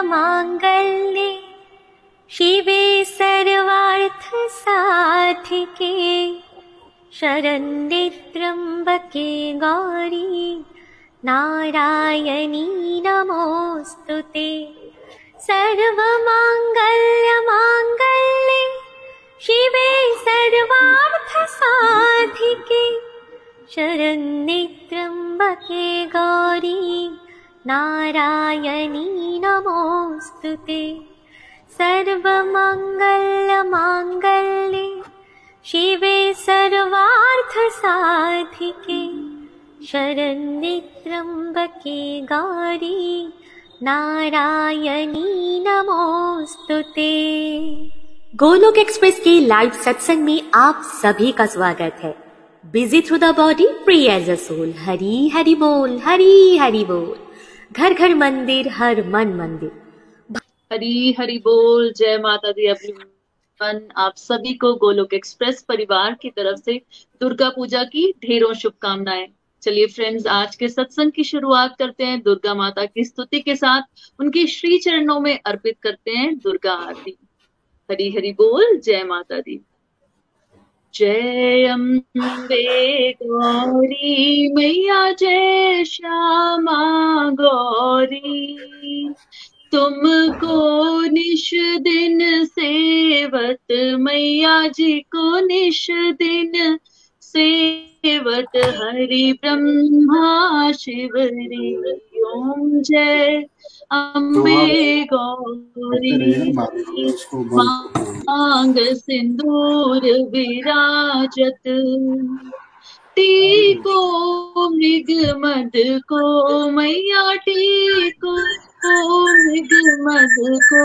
सर्वमङ्गलमाङ्गल्ये शिवे सर्वार्थसाधिके। शरण्ये त्र्यम्बके गौरी। नारायणी नमोऽस्तु ते। सर्वमाङ्गल्यमाङ्गल्ये शिवे सर्वार्थसाधिके। शरण्ये त्र्यम्बके गौरी नारायणी नमोऽस्तु ते सर्वमङ्गलमाङ्गल्ये शिवे सर्वार्थसाधिके शरण्ये त्र्यम्बके गौरी नारायणी नमोऽस्तु ते गोलोक एक्सप्रेस के लाइव सत्संग में आप सभी का स्वागत है। Busy through the body free as a soul. Hari Hari बोल, हरी हरि बोल। घर घर मंदिर, हर मन मंदिर। हरी हरि बोल, जय माता दी एवरीवन आप सभी को गोलोक एक्सप्रेस परिवार की तरफ़ से दुर्गा पूजा की ढेरों शुभकामनाएँ। चलिए फ्रेंड्स आज के सत्संग की शुरुआत करते हैं। दुर्गा माता की स्तुति के साथ उनके श्री चरणों में अर्पित करते हैं दुर्गा आरती। हरी हरि बोल, जय माता दी। जय अम्बे गौरी, मैया जय श्यामा गौरी। तुमको निश दिन सेवत, मैया जी को निश दिन सेवत हरि ब्रह्मा शिवरी ओम जय। अम्बे गौरी मांग सिंदूर विराजत। टीको मृग मद को मैया टीको मृग मद को।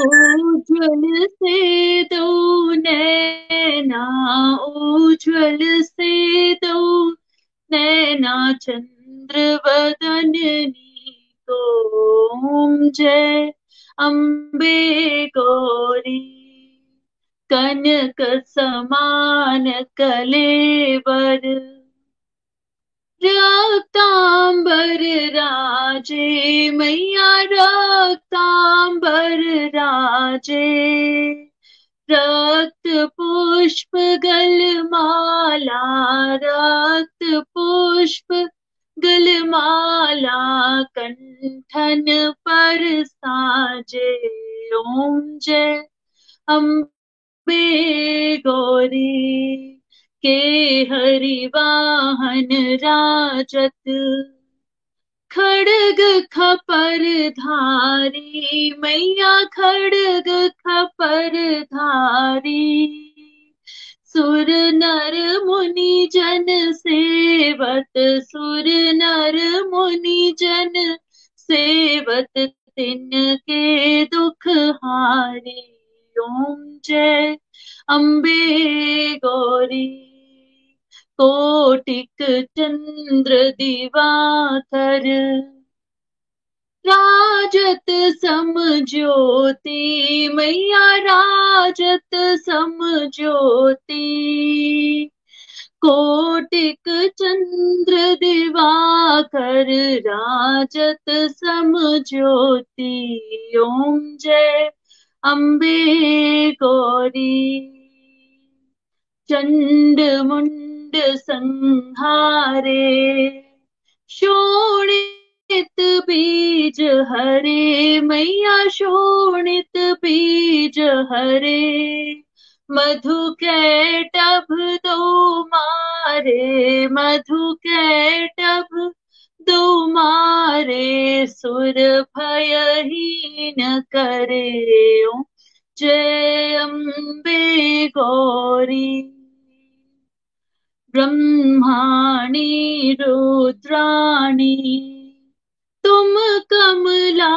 उज्ज्वल से दो नैना, उज्ज्वल से दो नैना चंद्र वदन को जय, अम्बे गौरी। कनक समान कलेवर रक्तांबर राजे, मैया रक्तांबर राजे। रक्त पुष्प गलमाला, रक्त पुष्प गलमाला, कंठन पर साजे। ओम जय। अम्बे गौरी। के हरिवाहन राजत। खड़ग खपर धारी, मैया खड़ग खपर धारी। सुर नर मुनि जन सेवत, सुर नर मुनि जन सेवत तिन के दुख हारी। ओम जय। अम्बे गौरी। कोटिक चंद्र दिवाकर। राजत सम ज्योति, मैया राजत सम ज्योति। कोटिक चंद्र दिवाकर, राजत सम ज्योति। ओम जय अम्बे गौरी। चंड मुंड संहारे, शोणित बीज हरे, मैया शोणित बीज हरे। मधु कैटभ दो मारे, मधु कैटभ दो मारे, सुर भयहीन करे। जय अम्बे गौरी। ब्रह्माणी रुद्राणी, तुम कमला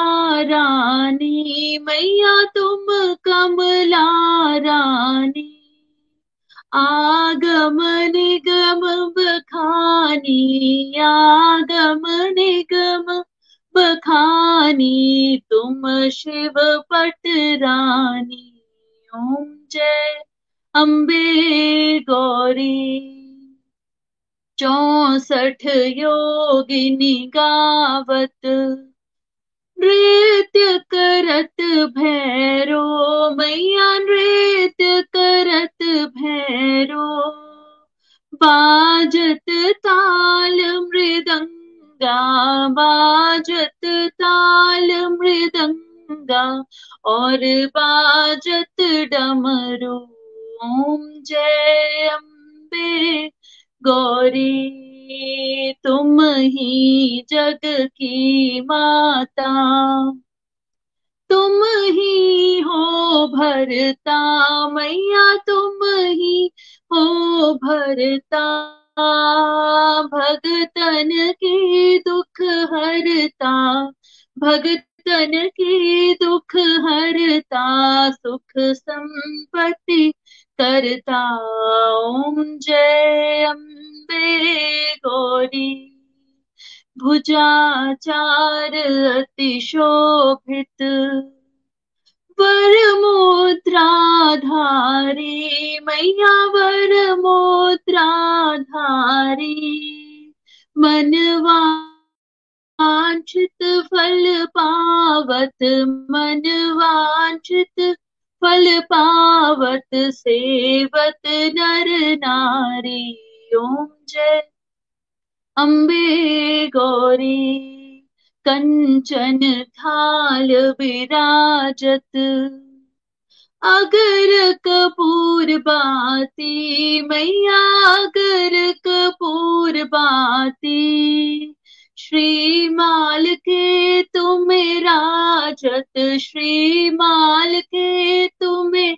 मैया तुम कमला रानी, आगम निगम बखानी, आगम निगम बखानी, तुम शिव पट रानी, ओम जय अम्बे गौरी। चौसठ योगिनी गावत, नृत्य करत भैरो, मैया नृत्य करत भैरो। बाजत ताल मृदंगा, बाजत ताल मृदंगा, और बाजत डमरू, ओम जय अम्बे गौरी, तुम ही जग की माता। तुम ही हो भरता, मैया, तुम ही हो भरता। भगतन के दुख हरता, भगतन के दुख हरता। सुख संपत्ति करता ओम जय अम्बे गौरी। भुजाचार अति शोभित वर धारी मैया वर धारी मनवा वांछित फल पावत, मन वांछित फल पावत सेवत नर नारी ओम जय अम्बे गौरी, कंचन थाल विराजत। अगर कपूर बाती, मैया अगर कपूर बाती। श्री माल के तुम्हें राजत। श्री माल के तुम्हें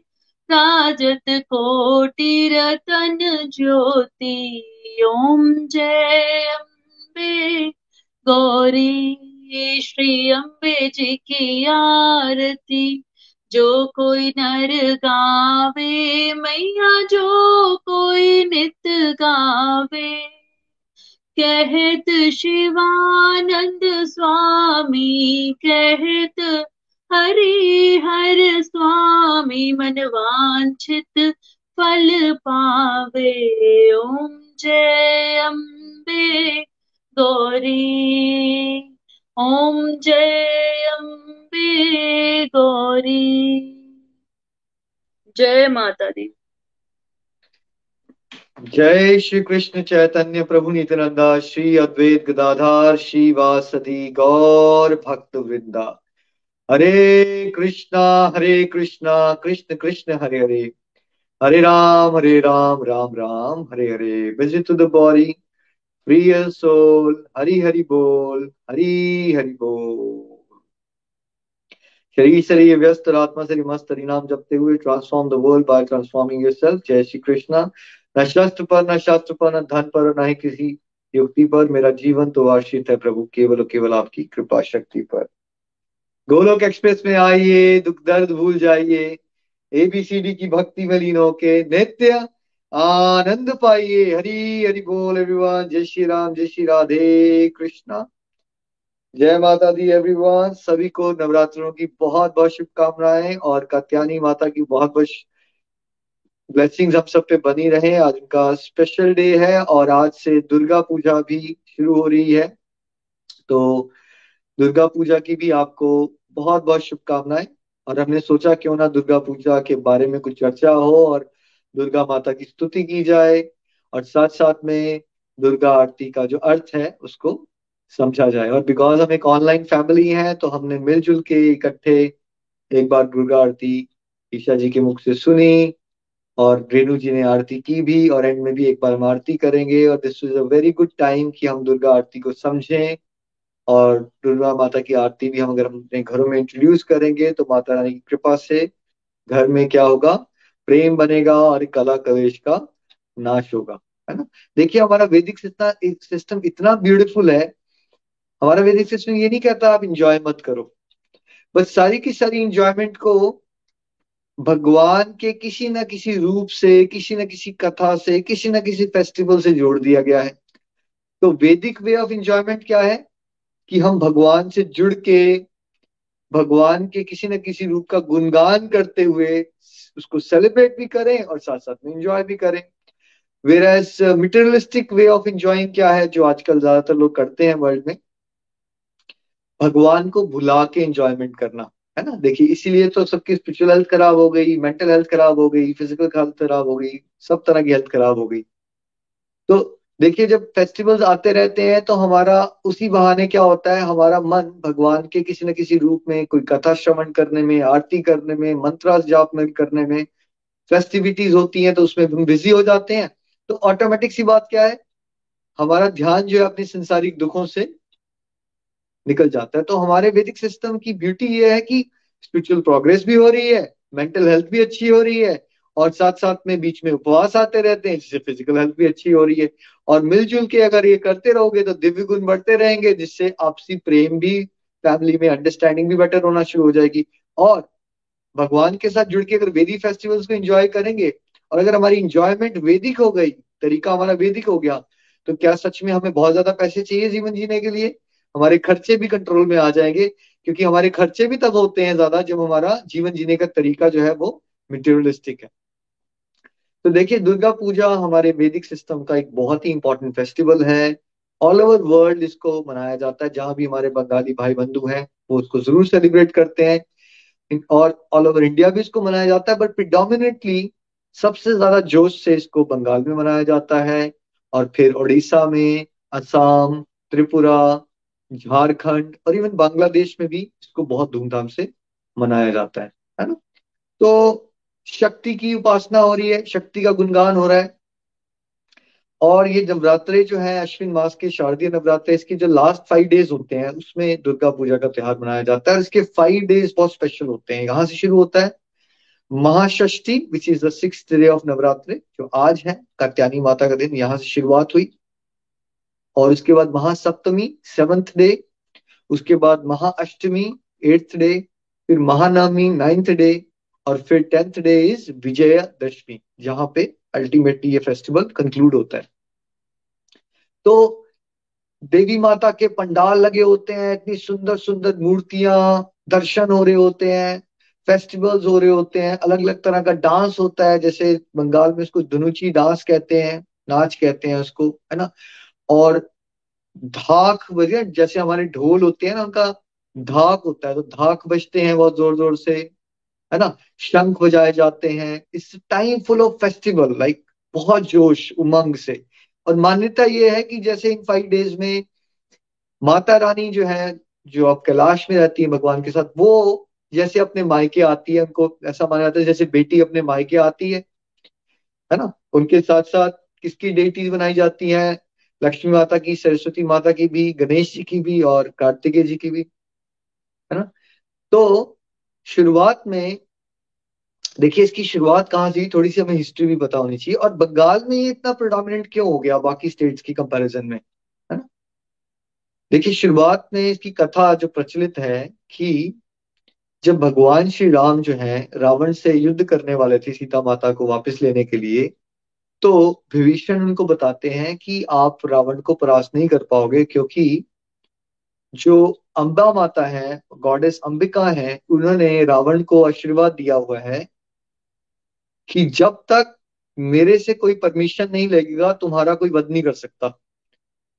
राजत। कोटि रतन ज्योति, ओम जय अम्बे। गौरी श्री अम्बे जी की आरती। जो कोई नर गावे, मैया जो कोई नित गावे। कहत शिवानंद स्वामी, कहत हरि हर स्वामी, मन वांछित फल पावे। ओम जय अम्बे गौरी। ओम जय अम्बे गौरी। जय माता दी। जय श्री कृष्ण चैतन्य प्रभु नित्यानंदा, श्री अद्वैत गदाधार श्री वासदी गौर भक्त वृंदा Hare Krishna Hare Krishna, Krishna Krishna, Hare Hare. Hare Ram Hare Ram Ram Ram, Hare Hare. Visit to the body प्रिय सोल हरि हरि बोल, हरि हरि बोल। शरीर ये व्यस्त आत्मा से मस्त हरिनाम जपते हुए transform the world by transforming yourself जय श्री कृष्णा। न शस्त्र पर, न शास्त्र पर, न धन पर न ही किसी युक्ति पर मेरा जीवन तो आश्रित है प्रभु, केवल और केवल आपकी कृपा शक्ति पर। गोलोक एक्सप्रेस में आइए, दुख दर्द भूल जाइए एबीसीडी की भक्ति में लीन होके नित्य आनंद पाइए। हरी हरि बोल एवरीवन जय श्री राम, जय श्री राधे कृष्णा। जय माता दी एवरीवन सभी को नवरात्रों की बहुत बहुत शुभकामनाएँ और कात्यानी माता की बहुत बहुत ब्लेसिंग्स हम सब पे बनी रहे। आज उनका स्पेशल डे है और आज से दुर्गा पूजा भी शुरू हो रही है। तो दुर्गा पूजा की भी आपको बहुत बहुत शुभकामनाएँ। और हमने सोचा क्यों ना दुर्गा पूजा के बारे में कुछ चर्चा हो और दुर्गा माता की स्तुति की जाए। और साथ साथ में दुर्गा आरती का जो अर्थ है, उसको समझा जाए। और बिकॉज़ हम एक ऑनलाइन फैमिली है तो हमने मिलजुल के इकट्ठे एक बार दुर्गा आरती ईशा जी के मुख से सुनी। और रेणु जी ने आरती की भी और एंड में भी एक बार हम आरती करेंगे और this is a very good time कि हम दुर्गा आरती को समझें और दुर्गा माता की आरती भी हम अगर अपने घरों में इंट्रोड्यूस करेंगे तो माता रानी की कृपा से घर में क्या होगा? प्रेम बनेगा और कला कवेश का नाश होगा, है ना? देखिए, हमारा वैदिक सिस्टम सिस्टम इतना ब्यूटीफुल है। हमारा वैदिक सिस्टम ये नहीं कहता आप इंजॉय मत करो। बस सारी की सारी इंजॉयमेंट को भगवान के किसी न किसी रूप से, किसी न किसी कथा से, किसी न किसी फेस्टिवल से जोड़ दिया गया है। तो वैदिक वे ऑफ़ एंजॉयमेंट क्या है? कि हम भगवान से जुड़ के, भगवान के किसी न किसी रूप का गुणगान करते हुए उसको सेलिब्रेट भी करें और साथ साथ में इंजॉय भी करें। Whereas materialistic way of enjoying क्या है, जो आजकल ज़्यादातर लोग करते हैं वर्ल्ड में? भगवान को भुला के एंजॉयमेंट करना। है ना? देखिए, इसीलिए तो सबकी स्पिरिचुअल हेल्थ खराब हो गई मेंटल हेल्थ खराब हो गई फ़िज़िकल हेल्थ खराब हो गई, सब तरह की हेल्थ खराब हो गई। तो देखिए, जब फेस्टिवल्स आते रहते हैं तो हमारा उसी बहाने क्या होता है? हमारा मन भगवान के किसी न किसी रूप में, कोई कथा श्रवण करने में, आरती करने में, मंत्रास जाप में करने में फेस्टिविटीज होती हैं तो उसमें हम बिज़ी हो जाते हैं। तो ऑटोमेटिक सी बात क्या है? हमारा ध्यान जो है अपने संसारिक दुखों से निकल जाता है। तो हमारे वैदिक सिस्टम की ब्यूटी ये है कि स्पिरिचुअल प्रोग्रेस भी हो रही है मेंटल हेल्थ भी अच्छी हो रही है और साथ साथ में बीच में उपवास आते रहते हैं, जिससे फ़िज़िकल हेल्थ भी अच्छी हो रही है। और मिलजुल के अगर ये करते रहोगे तो दिव्य गुण बढ़ते रहेंगे, जिससे आपसी प्रेम भी फैमिली में अंडरस्टैंडिंग भी बेटर होना शुरू हो जाएगी। और भगवान के साथ जुड़ के अगर वेदिक फेस्टिवल्स को एंजॉय करेंगे और अगर हमारी इंजॉयमेंट वेदिक हो गई, तरीका हमारा वेदिक हो गया तो क्या सच में हमें बहुत ज़्यादा पैसे चाहिए जीवन जीने के लिए? हमारे खर्चे भी कंट्रोल में आ जाएँगे, क्योंकि हमारे खर्चे भी तब होते हैं ज़्यादा जब हमारा जीवन जीने का तरीका जो है वो मटेरियलिस्टिक है। तो देखिए, दुर्गा पूजा हमारे वैदिक सिस्टम का एक बहुत ही इंपॉर्टेंट फेस्टिवल है। ऑल ओवर वर्ल्ड इसको मनाया जाता है। जहाँ भी हमारे बंगाली भाई बंधु हैं, वो उसको ज़रूर सेलिब्रेट करते हैं। और ऑल ओवर इंडिया भी इसको मनाया जाता है बट प्रिडोमिनेटली सबसे ज़्यादा जोश से इसको बंगाल में मनाया जाता है। और फिर उड़ीसा में, असम, त्रिपुरा झारखंड और इवन बांग्लादेश में भी इसको बहुत धूमधाम से मनाया जाता है है ना? तो शक्ति की उपासना हो रही है, शक्ति का गुणगान हो रहा है। और ये नवरात्रे जो है, अश्विन मास के शारदीय नवरात्रे, इसके जो लास्ट फाइव डेज़ होते हैं, उसमें दुर्गा पूजा का त्यौहार मनाया जाता है। और इसके फाइव डेज़ बहुत स्पेशल होते हैं। यहाँ से शुरू होता है Mahashashti which is the six day of Navratre, जो आज है कात्यानी माता का दिन, यहाँ से शुरुआत हुई। और उसके बाद महासप्तमी सेवंथ डे उसके बाद महाअष्टमी एट्थ डे फिर महानवमी नाइन्थ डे और फिर टेंथ डे इज़ विजयादशमी, जहाँ पे अल्टीमेटली ये फेस्टिवल कंक्लूड होता है। तो देवी माता के पंडाल लगे होते हैं, इतनी सुंदर सुंदर मूर्तियाँ दर्शन हो रहे होते हैं फेस्टिवल्स हो रहे होते हैं अलग अलग तरह का डांस होता है, जैसे बंगाल में उसको धनुची डांस कहते हैं, नाच कहते हैं उसको, है ना? और धाक बजे जैसे हमारे ढोल होते हैं ना, उनका धाक होता है तो धाक बजते हैं बहुत ज़ोर ज़ोर से, है ना? शंख बजाए जाते हैं। इस time full of festival like बहुत जोश, उमंग से। और मान्यता ये है कि जैसे इन फाइव डेज़ में माता रानी जो है, जो आप कैलाश में रहती है भगवान के साथ, वो जैसे अपने मायके आती है, उनको ऐसा माना जाता है जैसे बेटी अपने मायके आती है है ना? उनके साथ साथ किसकी डेटीज बनाई जाती हैं? लक्ष्मी माता की, सरस्वती माता की भी, गणेश जी की भी और कार्तिकेय जी की भी, है ना? तो शुरुआत में, देखिए इसकी शुरुआत कहाँ से थोड़ी सी हमें हिस्ट्री भी पता होनी चाहिए। और बंगाल में ये इतना प्रोडोमिनेंट क्यों हो गया बाकी स्टेट्स की कंपैरिजन में, है ना? देखिए शुरुआत में इसकी कथा जो प्रचलित है कि जब भगवान श्री राम जो है, रावण से युद्ध करने वाले थे सीता माता को वापस लेने के लिए तो विभीषण उनको बताते हैं कि आप रावण को परास्त नहीं कर पाओगे क्योंकि जो अंबा माता है गॉडेस अंबिका है, उन्होंने रावण को आशीर्वाद दिया हुआ है कि जब तक मेरे से कोई परमिशन नहीं लगेगा, तुम्हारा कोई वध नहीं कर सकता।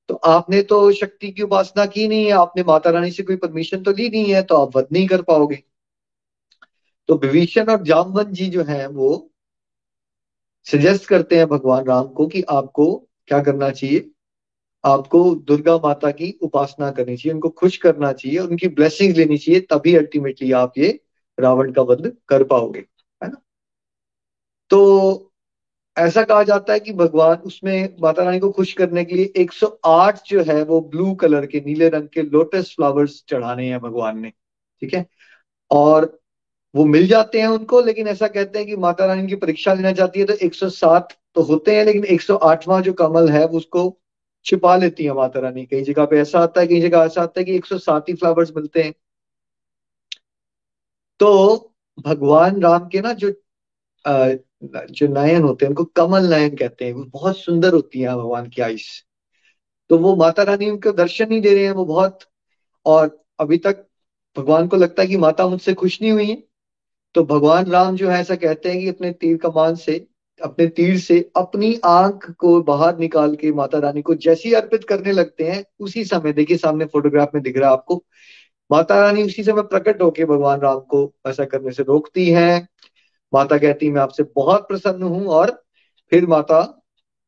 तो आपने तो शक्ति की उपासना की नहीं है, आपने माता रानी से कोई परमिशन तो ली नहीं है तो आप वध नहीं कर पाओगे। तो विभीषण और जामवन जी जो है वो सजेस्ट करते हैं भगवान राम को कि आपको क्या करना चाहिए? आपको दुर्गा माता की उपासना करनी चाहिए, उनको खुश करना चाहिए, उनकी ब्लेसिंग लेनी चाहिए, तभी अल्टीमेटली आप ये रावण का वध कर पाओगे, है ना? तो ऐसा कहा जाता है कि भगवान उसमें माता रानी को खुश करने के लिए 108 जो है वो ब्लू कलर के, नीले रंग के लोटस फ्लावर्स चढ़ाने हैं भगवान ने, ठीक है? और वो मिल जाते हैं उनको लेकिन ऐसा कहते हैं कि माता रानी की परीक्षा लेना चाहती है तो 107 तो होते हैं लेकिन 108वां जो कमल है वो उसको छिपा लेती है माता रानी। कई जगह पे ऐसा आता है कई जगह ऐसा आता है कि 107 ही फ्लावर्स मिलते हैं। तो भगवान राम के ना जो आ, जो नयन होते हैं उनको कमल नयन कहते हैं। वो बहुत सुंदर होती है भगवान की आइस तो वो माता रानी उनको दर्शन नहीं दे रहे हैं वो बहुत और अभी तक भगवान को लगता है कि माता मुझसे खुश नहीं हुई है। तो भगवान राम जो है, ऐसा कहते हैं कि अपने तीर कमान से, अपने तीर से अपनी आँख को बाहर निकाल के माता रानी को जैसी अर्पित करने लगते हैं, उसी समय, देखिए सामने फोटोग्राफ में दिख रहा है आपको, माता रानी उसी समय प्रकट होके भगवान राम को ऐसा करने से रोकती हैं। माता कहती मैं आपसे बहुत प्रसन्न हूँ और फिर माता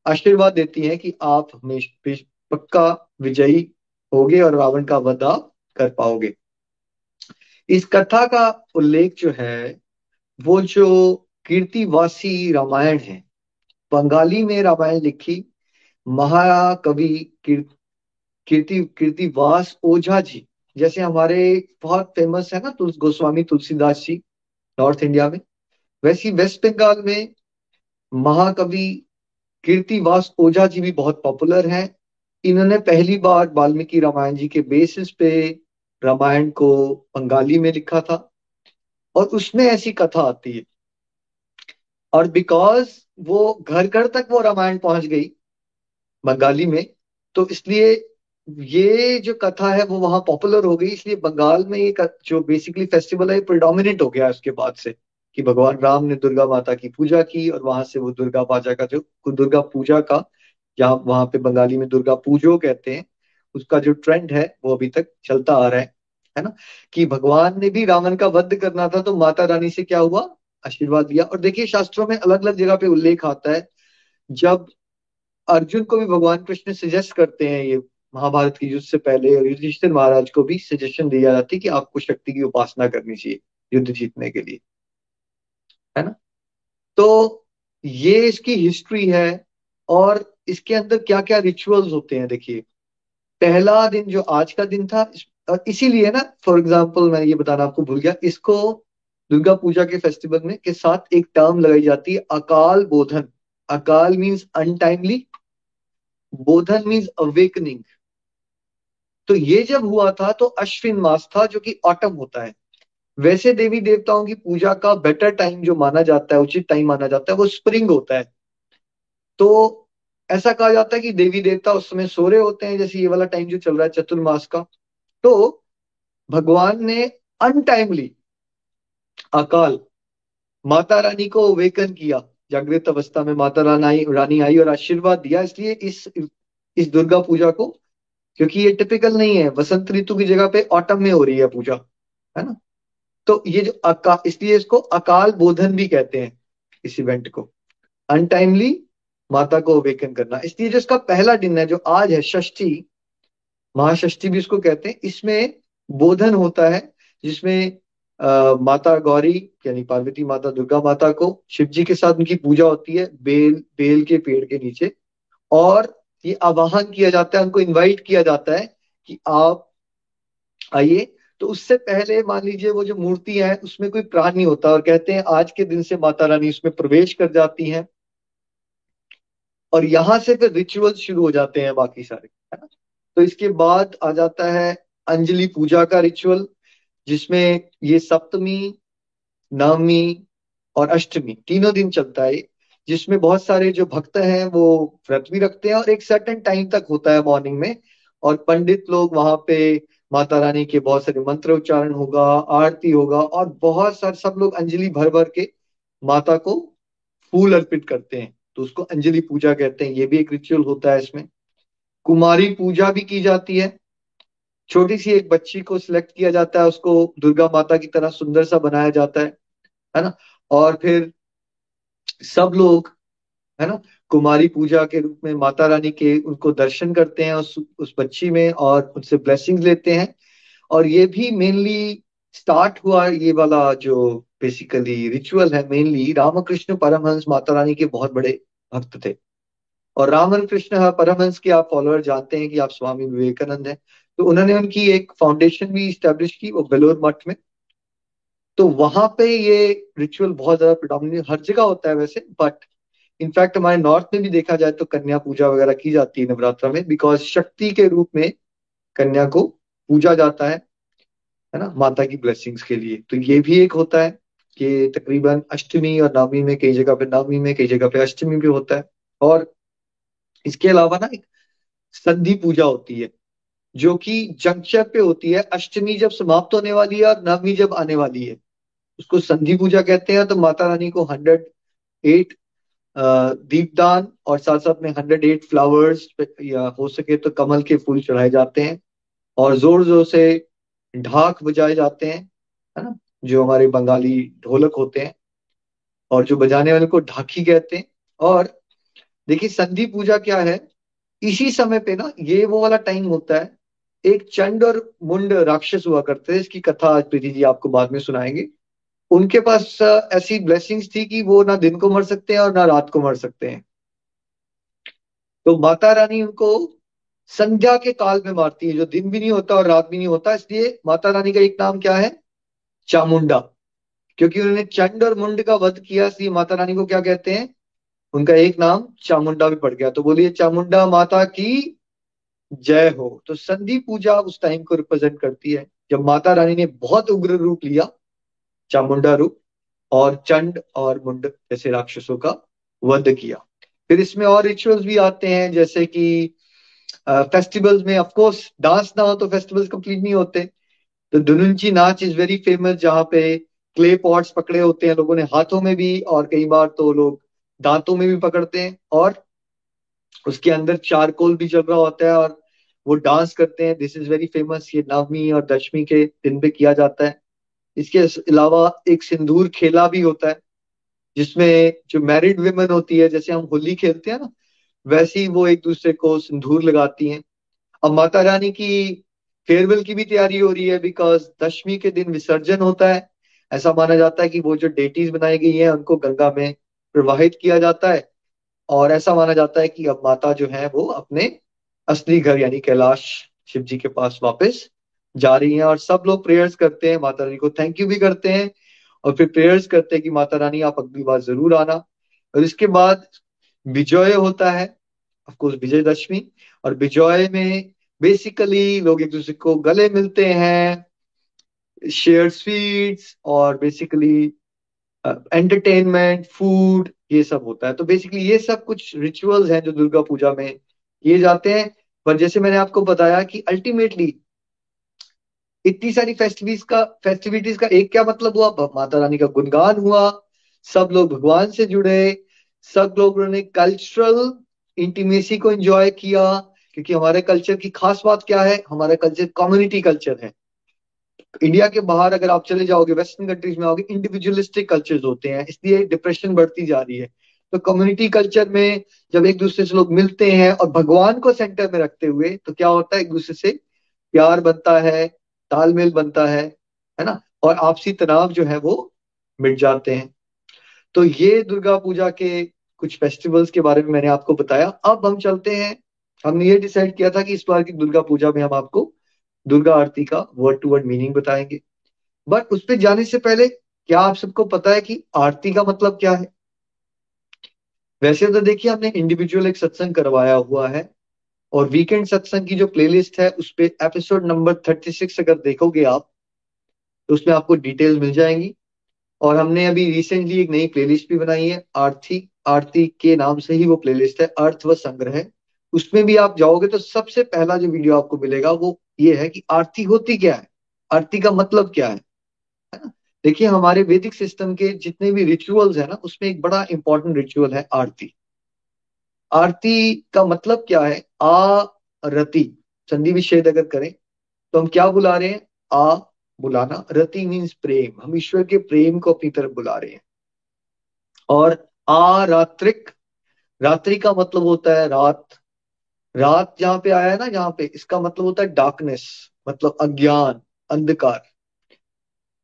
आशीर्वाद देती है कि आप हमेशा, पक्का विजयी होगे और रावण का वधा कर पाओगे। इस कथा का उल्लेख जो है, वो जो कीर्तिवासी रामायण है, बंगाली में रामायण लिखी महाकवि कीर्ति कीर्तिवास ओझा जी, जैसे हमारे बहुत फ़ेमस है ना तुलस गोस्वामी, तुलसीदास जी नॉर्थ इंडिया में। वैसी वेस्ट बंगाल में महाकवि कीर्तिवास ओझा जी भी बहुत पॉपुलर हैं। इन्होंने पहली बार वाल्मीकि रामायण जी के बेसिस पे रामायण को बंगाली में लिखा था और उसमें ऐसी कथा आती है। और बिकॉज़ वो घर घर तक वो रामायण पहुँच गई बंगाली में तो इसलिए ये जो कथा है वो वहाँ पॉपुलर हो गई, इसलिए बंगाल में ये जो बेसिकली फेस्टिवल है प्रोडोमिनेंट हो गया उसके बाद से कि भगवान राम ने दुर्गा माता की पूजा की और वहाँ से वो दुर्गा पूजा का जो दुर्गा पूजा का जहाँ वहाँ पे बंगाली में दुर्गा पूजो कहते हैं उसका जो ट्रेंड है, वो अभी तक चलता आ रहा है है ना? कि भगवान ने भी रावण का वध करना था तो माता रानी से क्या हुआ? आशीर्वाद दिया और देखिए, शास्त्रों में अलग अलग जगह पे उल्लेख आता है, जब अर्जुन को भी भगवान कृष्ण सजेस्ट करते हैं, ये महाभारत की युद्ध से पहले, और युधिष्ठिर महाराज को भी सजेशन दिया जाती है कि आपको शक्ति की उपासना करनी चाहिए, युद्ध जीतने के लिए, है ना? तो ये इसकी हिस्ट्री है, और इसके अंदर क्या क्या रिचुअल्स होते हैं, देखिए। पहला दिन जो आज का दिन था इसीलिए ना फॉर एग्ज़ाम्पल मैं ये बताना आपको भूल गया, इसको दुर्गा पूजा के फेस्टिवल में के साथ एक टर्म लगाई जाती है, अकाल बोधन। अकाल मीन्स अनटाइमली बोधन मीन्स अवेकनिंग तो ये जब हुआ था तो अश्विन मास था, जो कि ऑटम होता है। वैसे देवी देवताओं की पूजा का बेटर टाइम जो माना जाता है, उचित टाइम माना जाता है, वो स्प्रिंग होता है। तो ऐसा कहा जाता है कि देवी देवता उस समय सो रहे होते हैं, जैसे ये वाला टाइम जो चल रहा है, चतुर्मास का। तो भगवान ने अनटाइमली अकाल, माता रानी को वेकन किया। जागृत अवस्था में माता रानी रानी आई और आशीर्वाद दिया, इसलिए इस इस दुर्गा पूजा को, क्योंकि ये टिपिकल नहीं है। वसंत ऋतु की जगह पे ऑटम में हो रही है पूजा, है ना? तो ये जो अका, इसलिए इसको अकाल बोधन भी कहते हैं, इस इवेंट को। अनटाइमली माता को अवेकन करना। इसलिए जो इसका पहला दिन है जो आज है षष्ठी। महाषष्ठी भी इसको कहते हैं। इसमें बोधन होता है जिसमें आ, माता गौरी यानी पार्वती माता दुर्गा माता को शिव जी के साथ उनकी पूजा होती है बेल बेल के पेड़ के नीचे। और ये आवाहन किया जाता है उनको इनवाइट किया जाता है कि आप आइए। तो उससे पहले मान लीजिए वो जो मूर्ति है उसमें कोई प्राण नहीं होता। और कहते हैं आज के दिन से माता रानी उसमें प्रवेश कर जाती हैं। और यहाँ से फिर रिचुअल शुरू हो जाते हैं बाकी सारे, है ना? तो इसके बाद आ जाता है अंजलि पूजा का रिचुअल जिसमें ये सप्तमी, नवमी और अष्टमी, तीनों दिन चलता है। जिसमें बहुत सारे जो भक्त हैं वो व्रत भी रखते हैं और एक सर्टेन टाइम तक होता है मॉर्निंग में। और पंडित लोग वहाँ पे माता रानी के बहुत सारे मंत्र उच्चारण होगा, आरती होगा और बहुत सारे, सब लोग अंजलि भर भर के माता को फूल अर्पित करते हैं। तो उसको अंजलि पूजा कहते हैं। ये भी एक रिचुअल होता है इसमें। कुमारी पूजा भी की जाती है। छोटी सी एक बच्ची को सिलेक्ट किया जाता है। उसको दुर्गा माता की तरह सुंदर सा बनाया जाता है। है ना? और फिर सब लोग, है ना, कुमारी पूजा के रूप में माता रानी के उनको दर्शन करते हैं उस उस बच्ची में और उनसे ब्लेसिंग लेते हैं। और ये भी मेनली स्टार्ट हुआ ये वाला जो बेसिकली रिचुअल है मेनली रामकृष्ण परमहंस माता रानी के बहुत बड़े भक्त थे। और रामन कृष्ण परमहंस के आप फॉलोअर जानते हैं कि आप स्वामी विवेकानंद हैं। तो उन्होंने उनकी एक फाउंडेशन भी स्टैब्लिश की, वो बेलोर मठ में। तो वहाँ पे ये रिचुअल बहुत ज़्यादा प्रोडोमिनेट हर जगह होता है वैसे बट इनफैक्ट हमारे नॉर्थ में भी देखा जाए तो कन्या पूजा वगैरह की जाती है नवरात्रा में बिकॉज़ शक्ति के रूप में कन्या को पूजा जाता है है ना, माता की ब्लेसिंग्स के लिए। तो ये भी एक होता है। कि तकरीबन अष्टमी और नवमी में कई जगह पे, नवमी में कई जगह पे अष्टमी भी होता है। और इसके अलावा ना एक संधि पूजा होती है, जो कि जंक्शन पे होती है। अष्टमी जब समाप्त होने वाली है और नवमी जब आने वाली है, उसको संधि पूजा कहते हैं। तो माता रानी को हंड्रेड एट दीपदान और साथ साथ में हंड्रेड एट फ्लावर्स या हो सके तो कमल के फूल चढ़ाए जाते हैं और ज़ोर ज़ोर से ढाक बजाए जाते हैं, है ना? जो हमारे बंगाली ढोलक होते हैं और जो बजाने वाले को ढाकी कहते हैं। और देखिए, संधि पूजा क्या है? इसी समय पे ना ये वो वाला टाइम होता है। एक चंड और मुंड राक्षस हुआ करते थे, इसकी कथा आज प्रीति जी आपको बाद में सुनाएँगे। उनके पास ऐसी ब्लेसिंग्स थी कि वो ना दिन को मर सकते हैं और ना रात को मर सकते हैं। तो माता रानी उनको संध्या के काल में मारती है, जो दिन भी नहीं होता और रात भी नहीं होता। इसलिए माता रानी का एक नाम क्या है? चामुंडा। क्योंकि उन्होंने चंड और मुंड का वध किया इसलिए माता रानी को क्या कहते हैं? उनका एक नाम चामुंडा भी पड़ गया। तो बोलिए, चामुंडा माता की जय हो। तो संधि पूजा उस टाइम को रिप्रेजेंट करती है। जब माता रानी ने बहुत उग्र रूप लिया, चामुंडा रूप, और चंड और मुंड जैसे राक्षसों का वध किया। फिर इसमें और रिचुअल्स भी आते हैं, जैसे कि फेस्टिवल्स में ऑफ़ कोर्स डांस ना हो तो फेस्टिवल्स कंप्लीट नहीं होते। तो दुनुंची नाच इज़ वेरी फ़ेमस जहाँ पे क्ले पॉट्स पकड़े होते हैं, लोगों ने हाथों में भी और कई बार तो लोग दांतों में भी पकड़ते हैं और उसके अंदर चारकोल भी चल रहा होता है और वो डांस करते हैं। दिस इज़ वेरी फ़ेमस ये नवमी और दशमी के दिन पे किया जाता है। इसके अलावा एक सिंदूर खेला भी होता है, जिसमें जो मैरिड वुमेन होती है, जैसे हम होली खेलते हैं ना, वैसे ही वो एक दूसरे को सिंदूर लगाती हैं। अब माता रानी की फेयरवेल की भी तैयारी हो रही है बिकॉज़ दशमी के दिन विसर्जन होता है। ऐसा माना जाता है कि वो जो डेटीज बनाई गई है, उनको गंगा में प्रवाहित किया जाता है। और ऐसा माना जाता है कि अब माता जो है, वो अपने असली घर, यानी कैलाश शिव जी के पास वापस जा रही हैं। और सब लोग प्रेयर्स करते हैं, माता रानी को थैंक यू भी करते हैं। और फिर प्रेयर्स करते हैं कि माता रानी, आप अगली बार ज़रूर आना। और इसके बाद विजय होता है ऑफकोर्स विजयदशमी। और विजय में बेसिकली लोग एक दूसरे को गले मिलते हैं शेयर स्वीट्स और बेसिकली एंटरटेनमेंट फ़ूड ये सब होता है। तो बेसिकली ये सब कुछ रिचुअल्स हैं जो दुर्गा पूजा में किए जाते हैं। पर जैसे मैंने आपको बताया कि अल्टीमेटली इतनी सारी फेस्टिविटीज का फेस्टिविटीज का एक क्या मतलब हुआ? माता रानी का गुणगान हुआ, सब लोग भगवान से जुड़े, सब लोगों ने कल्चरल इंटीमेसी को एंजॉय किया क्योंकि हमारे कल्चर की खास बात क्या है? हमारा कल्चर कम्युनिटी कल्चर है। इंडिया के बाहर अगर आप चले जाओगे वेस्टर्न कंट्रीज़ में आओगे इंडिविजुअलिस्टिक कल्चर्स होते हैं। इसलिए डिप्रेशन बढ़ती जा रही है। तो कम्युनिटी कल्चर में जब एक दूसरे से लोग मिलते हैं और भगवान को सेंटर में रखते हुए तो क्या होता है? एक दूसरे से प्यार बनता है, तालमेल बनता है है ना? और आपसी तनाव जो है वो मिट जाते हैं। तो ये दुर्गा पूजा के कुछ फेस्टिवल्स के बारे में मैंने आपको बताया। अब हम चलते हैं हमने ये डिसाइड किया था कि इस बार की दुर्गा पूजा में हम आपको दुर्गा आरती का वर्ड टू वर्ड मीनिंग बताएँगे। बट उस पर जाने से पहले, क्या आप सबको पता है कि आरती का मतलब क्या है? वैसे तो देखिए, हमने इंडिविजुअल एक सत्संग करवाया हुआ है और वीकेंड सत्संग की जो प्लेलिस्ट है, उस पर एपिसोड नंबर थर्टी सिक्स अगर देखोगे आप तो उसमें आपको डिटेल्स मिल जाएँगी। और हमने अभी रिसेंटली एक नई प्लेलिस्ट भी बनाई है, आरती आरती के नाम से ही वो प्लेलिस्ट है, अर्थ व संग्रह। उसमें भी आप जाओगे तो सबसे पहला जो वीडियो आपको मिलेगा वो ये है कि आरती होती क्या है? आरती का मतलब क्या है? देखिए, हमारे वैदिक सिस्टम के जितने भी रिचुअल्स है ना, उसमें एक बड़ा इंपॉर्टेंट रिचुअल है आरती। आरती का मतलब क्या है? आ रति संधि विच्छेद अगर करें तो हम क्या बुला रहे हैं? आ बुलाना। रति मीन्स प्रेम। हम ईश्वर के प्रेम को अपनी तरफ़ बुला रहे हैं। और आ रात्रिक रात्रि का मतलब होता है रात। रात जहाँ पे आया है ना यहाँ पे, इसका मतलब होता है डार्कनेस मतलब अज्ञान, अंधकार।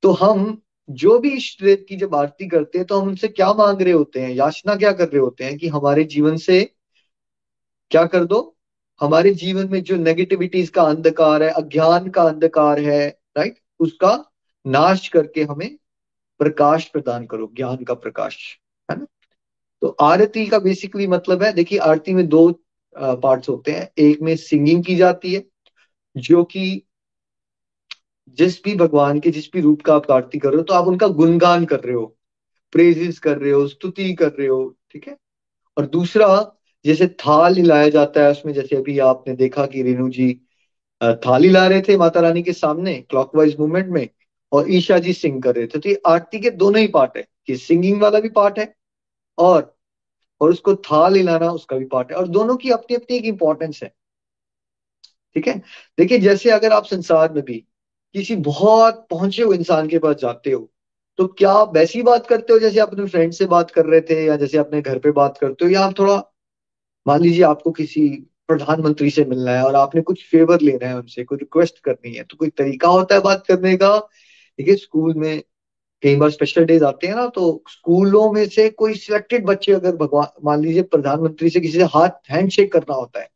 तो हम जो भी इष्ट देव की जब आरती करते हैं तो हम उनसे क्या मांग रहे होते हैं, याचना क्या कर रहे होते हैं कि हमारे जीवन से क्या कर दो? हमारे जीवन में जो नेगेटिविटीज का अंधकार है, अज्ञान का अंधकार है राइट उसका नाश करके हमें प्रकाश प्रदान करो, ज्ञान का प्रकाश, है ना? तो आरती का बेसिकली मतलब है, देखिए, आरती में दो पार्ट्स होते हैं। एक में सिंगिंग की जाती है, जो कि जिस भी भगवान के जिस भी रूप का आप आरती कर रहे हो तो आप उनका गुणगान कर रहे हो प्रेजिस कर रहे हो, स्तुति कर रहे हो, ठीक है? और दूसरा, जैसे थाल हिलाया जाता है उसमें, जैसे अभी आपने देखा कि रेणु जी थाल हिला रहे थे माता रानी के सामने क्लॉकवाइज मूवमेंट में, और ईशा जी सिंग कर रहे थे। तो ये आरती के दोनों ही पार्ट है। कि सिंगिंग वाला भी पार्ट है, और और उसको थाल हिलाना उसका भी पार्ट है। और दोनों की अपनी अपनी एक इंपॉर्टेंस है। ठीक है? देखिए, जैसे अगर आप संसार में भी किसी बहुत पहुँचे हुए इंसान के पास जाते हो तो क्या आप वैसी बात करते हो जैसे आप अपने फ्रेंड से बात कर रहे थे या जैसे अपने घर पे बात करते हो? या आप थोड़ा, मान लीजिए आपको किसी प्रधानमंत्री से मिलना है और आपने कुछ फेवर लेना है उनसे कोई रिक्वेस्ट करनी है तो कोई तरीका होता है बात करने का? देखिए स्कूल में कई बार स्पेशल डेज़ आते हैं ना तो स्कूलों में से कोई सिलेक्टेड बच्चे अगर भगवान, मान लीजिए प्रधानमंत्री से किसी से हाथ हैंड शेक करना होता है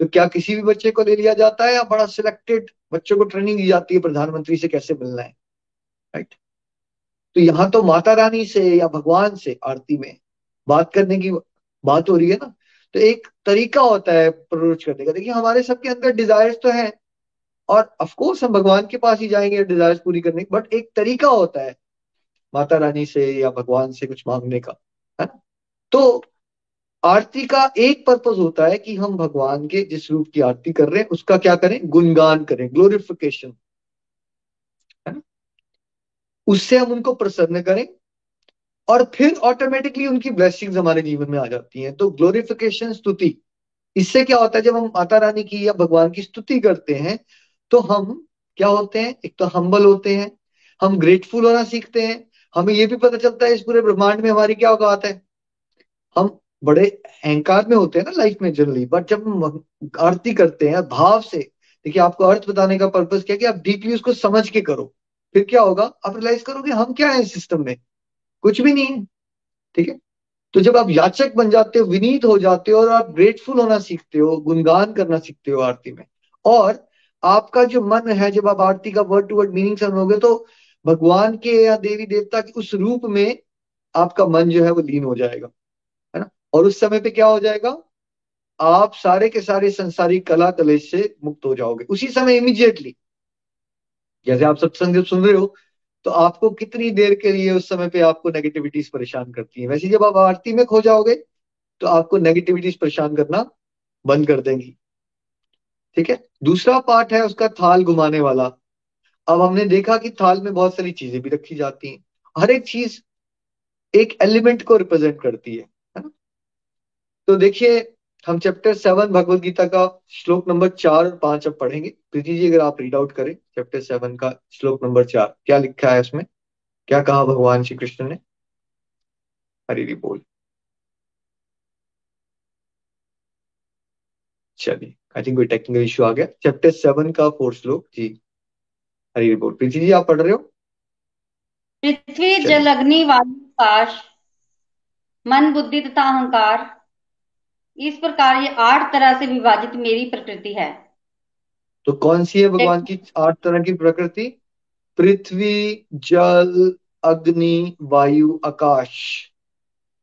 तो क्या किसी भी बच्चे को ले लिया जाता है या बड़ा सिलेक्टेड बच्चों को ट्रेनिंग दी जाती है प्रधानमंत्री से कैसे मिलना है? राइट तो यहाँ तो माता रानी से या भगवान से आरती में बात करने की बात हो रही है ना तो एक तरीका होता है अप्रोच करने का। देखिए, हमारे सबके अंदर डिजायर्स तो हैं और ऑफकोर्स हम भगवान के पास ही जाएँगे डिजायर्स पूरी करने की बट एक तरीका होता है माता रानी से या भगवान से कुछ मांगने का, है ना? तो आरती का एक पर्पज होता है कि हम भगवान के जिस रूप की आरती कर रहे हैं, उसका क्या करें? गुणगान करें ग्लोरिफिकेशन उससे हम उनको प्रसन्न करें और फिर ऑटोमेटिकली उनकी ब्लेसिंग्स हमारे जीवन में आ जाती हैं। तो ग्लोरिफिकेशन स्तुति, इससे क्या होता है, जब हम माता रानी की या भगवान की स्तुति करते हैं तो हम क्या होते हैं? एक तो हम्बल होते हैं, हम ग्रेटफुल होना सीखते हैं। हमें ये भी पता चलता है इस पूरे ब्रह्मांड में हमारी क्या औकात है। हम बड़े अहंकार में होते हैं ना लाइफ में जनरली बट जब हम आरती करते हैं, भाव से, देखिए आपको अर्थ बताने का पर्पज क्या कि आप डीपली उसको समझ के करो। फिर क्या होगा? आप रियलाइज़ करोगे हम क्या है सिस्टम में? कुछ भी नहीं है ठीक है? तो जब आप याचक बन जाते हो, विनीत हो जाते हो और आप ग्रेटफुल होना सीखते हो, गुणगान करना सीखते हो आरती में, और आपका जो मन है, जब आप आरती का वर्ड टू वर्ड मीनिंग समझोगे तो भगवान के या देवी देवता के उस रूप में आपका मन जो है वो लीन हो जाएगा, है ना? और उस समय पे क्या हो जाएगा? आप सारे के सारे संसारिक कला कलेश से मुक्त हो जाओगे, उसी समय इमीडिएटली जैसे आप सत्संग सुन रहे हो तो आपको कितनी देर के लिए उस समय पे आपको नेगेटिविटीज परेशान करती है? वैसे जब आप आरती में खो जाओगे तो आपको नेगेटिविटीज परेशान करना बंद कर देंगी। ठीक है? दूसरा पार्ट है उसका थाल घुमाने वाला। अब हमने देखा कि थाल में बहुत सारी चीज़ें भी रखी जाती हैं। हर एक चीज़ एक एलिमेंट को रिप्रेजेंट करती है है ना? तो देखिए, हम चैप्टर सेवन भगवत गीता का श्लोक नंबर चार और पाँच अब पढ़ेंगे। प्रीति जी, अगर आप रीड आउट करें चैप्टर सेवन का श्लोक नंबर चार, क्या लिखा है उसमें? क्या कहा भगवान श्री कृष्ण ने? हरी बोल। चलिए। आई थिंक कोई टेक्निकल इश्यू आ गया। चैप्टर सेवन का फोर्थ श्लोक। जी। हरी बोल। प्रीति जी आप पढ़ रहे हो? पृथ्वी जल अग्नि वायु आकाश मन बुद्धि तथा अहंकार इस प्रकार ये आठ तरह से विभाजित मेरी प्रकृति है। तो कौन सी है भगवान की आठ तरह की प्रकृति? पृथ्वी जल अग्नि वायु आकाश।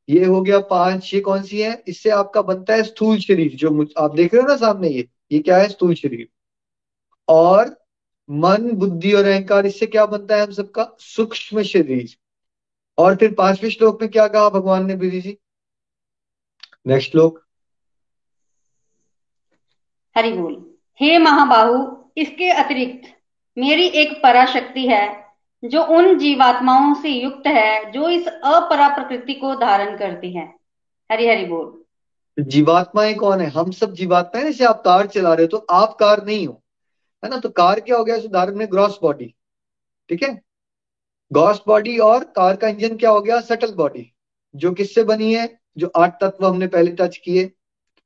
ये हो गया पाँच, ये कौन सी है? इससे आपका बनता है स्थूल शरीर, जो आप देख रहे हो ना सामने ये ये क्या है? स्थूल शरीर। और मन, बुद्धि और अहंकार, इससे क्या बनता है हम सबका? सूक्ष्म शरीर। और फिर पाँचवें श्लोक में क्या कहा भगवान ने बीजी जी? नेक्स्ट श्लोक। हरि बोल। हे महाबाहु, इसके अतिरिक्त मेरी एक पराशक्ति है। जो उन जीवात्माओं से युक्त है, जो इस अपरा प्रकृति को धारण करती है। हरि हरि बोल। जीवात्माएँ कौन है? हम सब जीवात्माएँ जैसे आप कार चला रहे हो तो आप कार नहीं हो, है ना? तो कार क्या हो गया? इस उदाहरण में ग्रॉस बॉडी ठीक है? ग्रॉस बॉडी और कार का इंजन क्या हो गया? सटल बॉडी जो किससे बनी है? जो आठ तत्व हमने पहले टच किए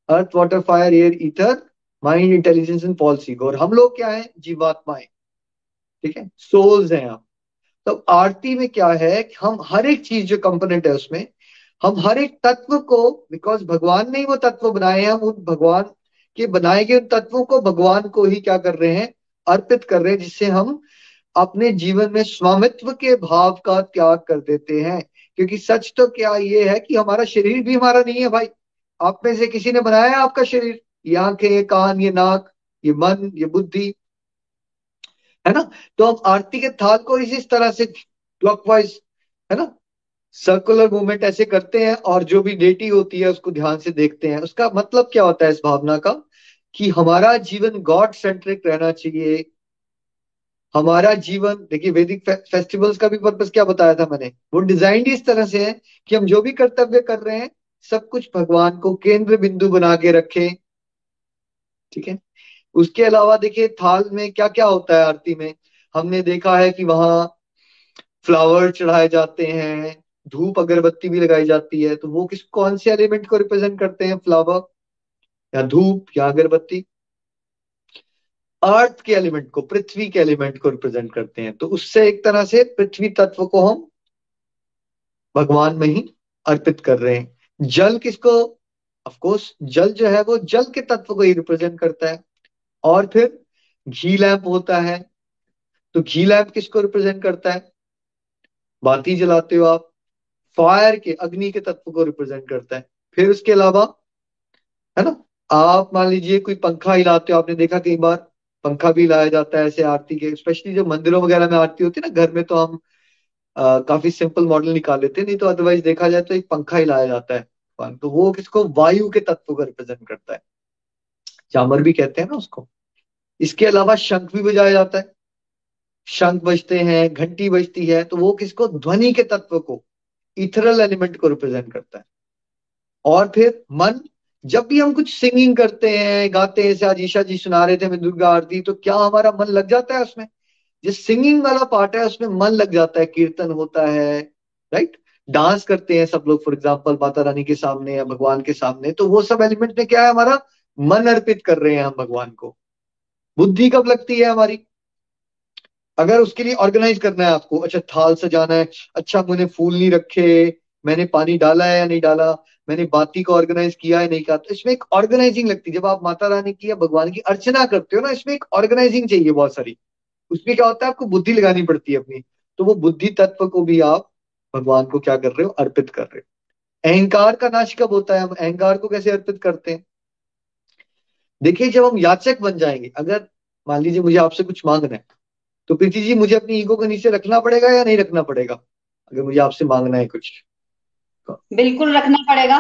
earth water fire air ether mind intelligence and policy और हम लोग क्या है? जीवात्माएँ, ठीक है? सोल्स हैं आप। तो आरती में क्या है कि हम हर एक चीज़ जो कंपोनेंट है उसमें, हम हर एक तत्व को बिकॉज़ भगवान ने ही वो तत्व बनाए हैं, हम उन भगवान के बनाए गए उन तत्वों को भगवान को ही क्या कर रहे हैं, अर्पित कर रहे हैं, जिससे हम अपने जीवन में स्वामित्व के भाव का त्याग कर देते हैं। क्योंकि सच तो क्या ये है कि हमारा शरीर भी हमारा नहीं है भाई। आप में से किसी ने बनाया आपका शरीर? ये आँखें, ये कान, ये नाक, ये मन, ये बुद्धि। है ना? तो हम आरती के थाल को इसी तरह से क्लॉकवाइज है ना? सर्कुलर मूवमेंट ऐसे करते हैं और जो भी डेटी होती है उसको ध्यान से देखते हैं। उसका मतलब क्या होता है इस भावना का? कि हमारा जीवन गॉड सेंट्रिक रहना चाहिए। हमारा जीवन देखिए वैदिक फे, फेस्टिवल्स का भी पर्पज क्या बताया था मैंने? वो डिज़ाइन इस तरह से है कि हम जो भी कर्तव्य कर रहे हैं सब कुछ भगवान को केंद्र बिंदु बना के रखें। ठीक है? उसके अलावा देखिए थाल में क्या क्या होता है आरती में? हमने देखा है कि वहाँ फ्लावर चढ़ाए जाते हैं, धूप अगरबत्ती भी लगाई जाती है तो वो किस, कौन से एलिमेंट को रिप्रेजेंट करते हैं फ्लावर या धूप या अगरबत्ती? अर्थ के एलिमेंट को, पृथ्वी के एलिमेंट को रिप्रेजेंट करते हैं तो उससे एक तरह से पृथ्वी तत्व को हम भगवान में ही अर्पित कर रहे हैं। जल किसको? ऑफकोर्स जल जो है वो जल के तत्व को ही रिप्रेजेंट करता है। और फिर घी लैंप होता है। तो घी लैंप किसको रिप्रेजेंट करता है? बाती जलाते हो आप फायर के अग्नि के तत्व को रिप्रेजेंट करता है। फिर उसके अलावा है ना आप मान लीजिए कोई पंखा हिलाते हो आपने देखा कई बार पंखा भी हिलाया जाता है ऐसे आरती के स्पेशली जो मंदिरों वगैरह में आरती होती है ना घर में तो हम आ, काफ़ी सिंपल मॉडल निकाल लेते नहीं तो अदरवाइज़ देखा जाए तो एक पंखा हिलाया जाता है। तो वो किसको? वायु के तत्व को रिप्रेजेंट करता है। चामर भी कहते हैं ना उसको। इसके अलावा शंख भी बजाया जाता है। शंख बजते हैं, घंटी बजती है तो वो किसको? ध्वनि के तत्व को इथरल एलिमेंट को रिप्रेजेंट करता है। और फिर मन, जब भी हम कुछ सिंगिंग करते हैं, गाते हैं, जैसे आज ईशा जी सुना रहे थे हमें दुर्गा आरती तो क्या हमारा मन लग जाता है उसमें? जो सिंगिंग वाला पार्ट है, उसमें मन लग जाता है, कीर्तन होता है राइट डांस करते हैं सब लोग फॉर एग्ज़ाम्पल माता रानी के सामने या भगवान के सामने तो वो सब एलिमेंट में क्या है हमारा? मन अर्पित कर रहे हैं हम भगवान को। बुद्धि कब लगती है हमारी? अगर उसके लिए ऑर्गेनाइज करना है आपको अच्छा थाल सजाना है अच्छा मैंने फूल नहीं रखे, मैंने पानी डाला है या नहीं डाला, मैंने बाती को ऑर्गेनाइज किया है, नहीं किया तो इसमें एक ऑर्गेनाइजिंग लगती है। जब आप माता रानी की या भगवान की अर्चना करते हो ना, इसमें एक ऑर्गेनाइजिंग चाहिए बहुत सारी। उसमें क्या होता है, आपको बुद्धि लगानी पड़ती है अपनी। तो वो बुद्धि तत्व को भी आप भगवान को क्या कर रहे हो? अर्पित कर रहे हो। अहंकार का नाश कब होता है? हम अहंकार को कैसे अर्पित करते हैं? देखिए जब हम याचक बन जाएँगे अगर मान लीजिए मुझे आपसे कुछ मांगना है तो प्रीति जी मुझे अपनी ईगो को नीचे रखना पड़ेगा या नहीं रखना पड़ेगा? अगर मुझे आपसे मांगना है कुछ। बिल्कुल रखना पड़ेगा।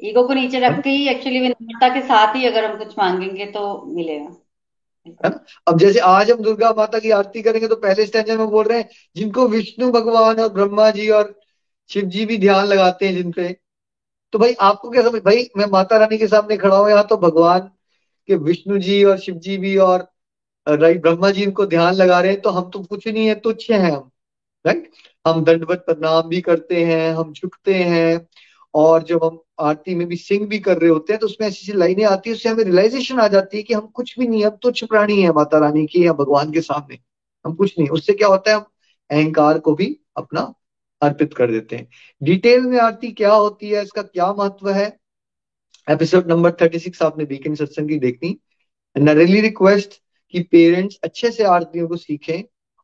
ईगो को नीचे रख के ही एक्चुअली विनम्रता के साथ ही अगर हम कुछ मांगेंगे तो मिलेगा। है ना? अब जैसे आज हम दुर्गा माता की आरती करेंगे तो पहले स्टैंडर में बोल रहे हैं जिनको विष्णु भगवान और ब्रह्मा जी और शिव जी भी ध्यान लगाते हैं जिनपे तो भाई आपको क्या समझ भाई मैं माता रानी के सामने खड़ा हूँ यहाँ तो भगवान के विष्णु जी और शिव जी भी और राइट ब्रह्मा जी इनको ध्यान लगा रहे हैं तो हम तो कुछ नहीं है, तुच्छ हैं हम राइट हम दंडवत प्रणाम भी करते हैं, हम झुकते हैं, और जब हम आरती में भी सिंग भी कर रहे होते हैं तो उसमें ऐसी ऐसी लाइनें आती है, उससे हमें रियलाइजेशन आ जाती है कि हम कुछ भी नहीं, हम तुच्छ प्राणी है, माता रानी की या भगवान के सामने, हम कुछ नहीं, उससे क्या होता है, हम अहंकार को भी अपना अर्पित कर देते हैं। डिटेल में आरती क्या होती है, इसका क्या महत्व है एपिसोड नंबर थर्टी सिक्स आपने वीकेंड सत्संग की देखनी रियली रिक्वेस्ट कि पेरेंट्स अच्छे से आरतियों को सीखें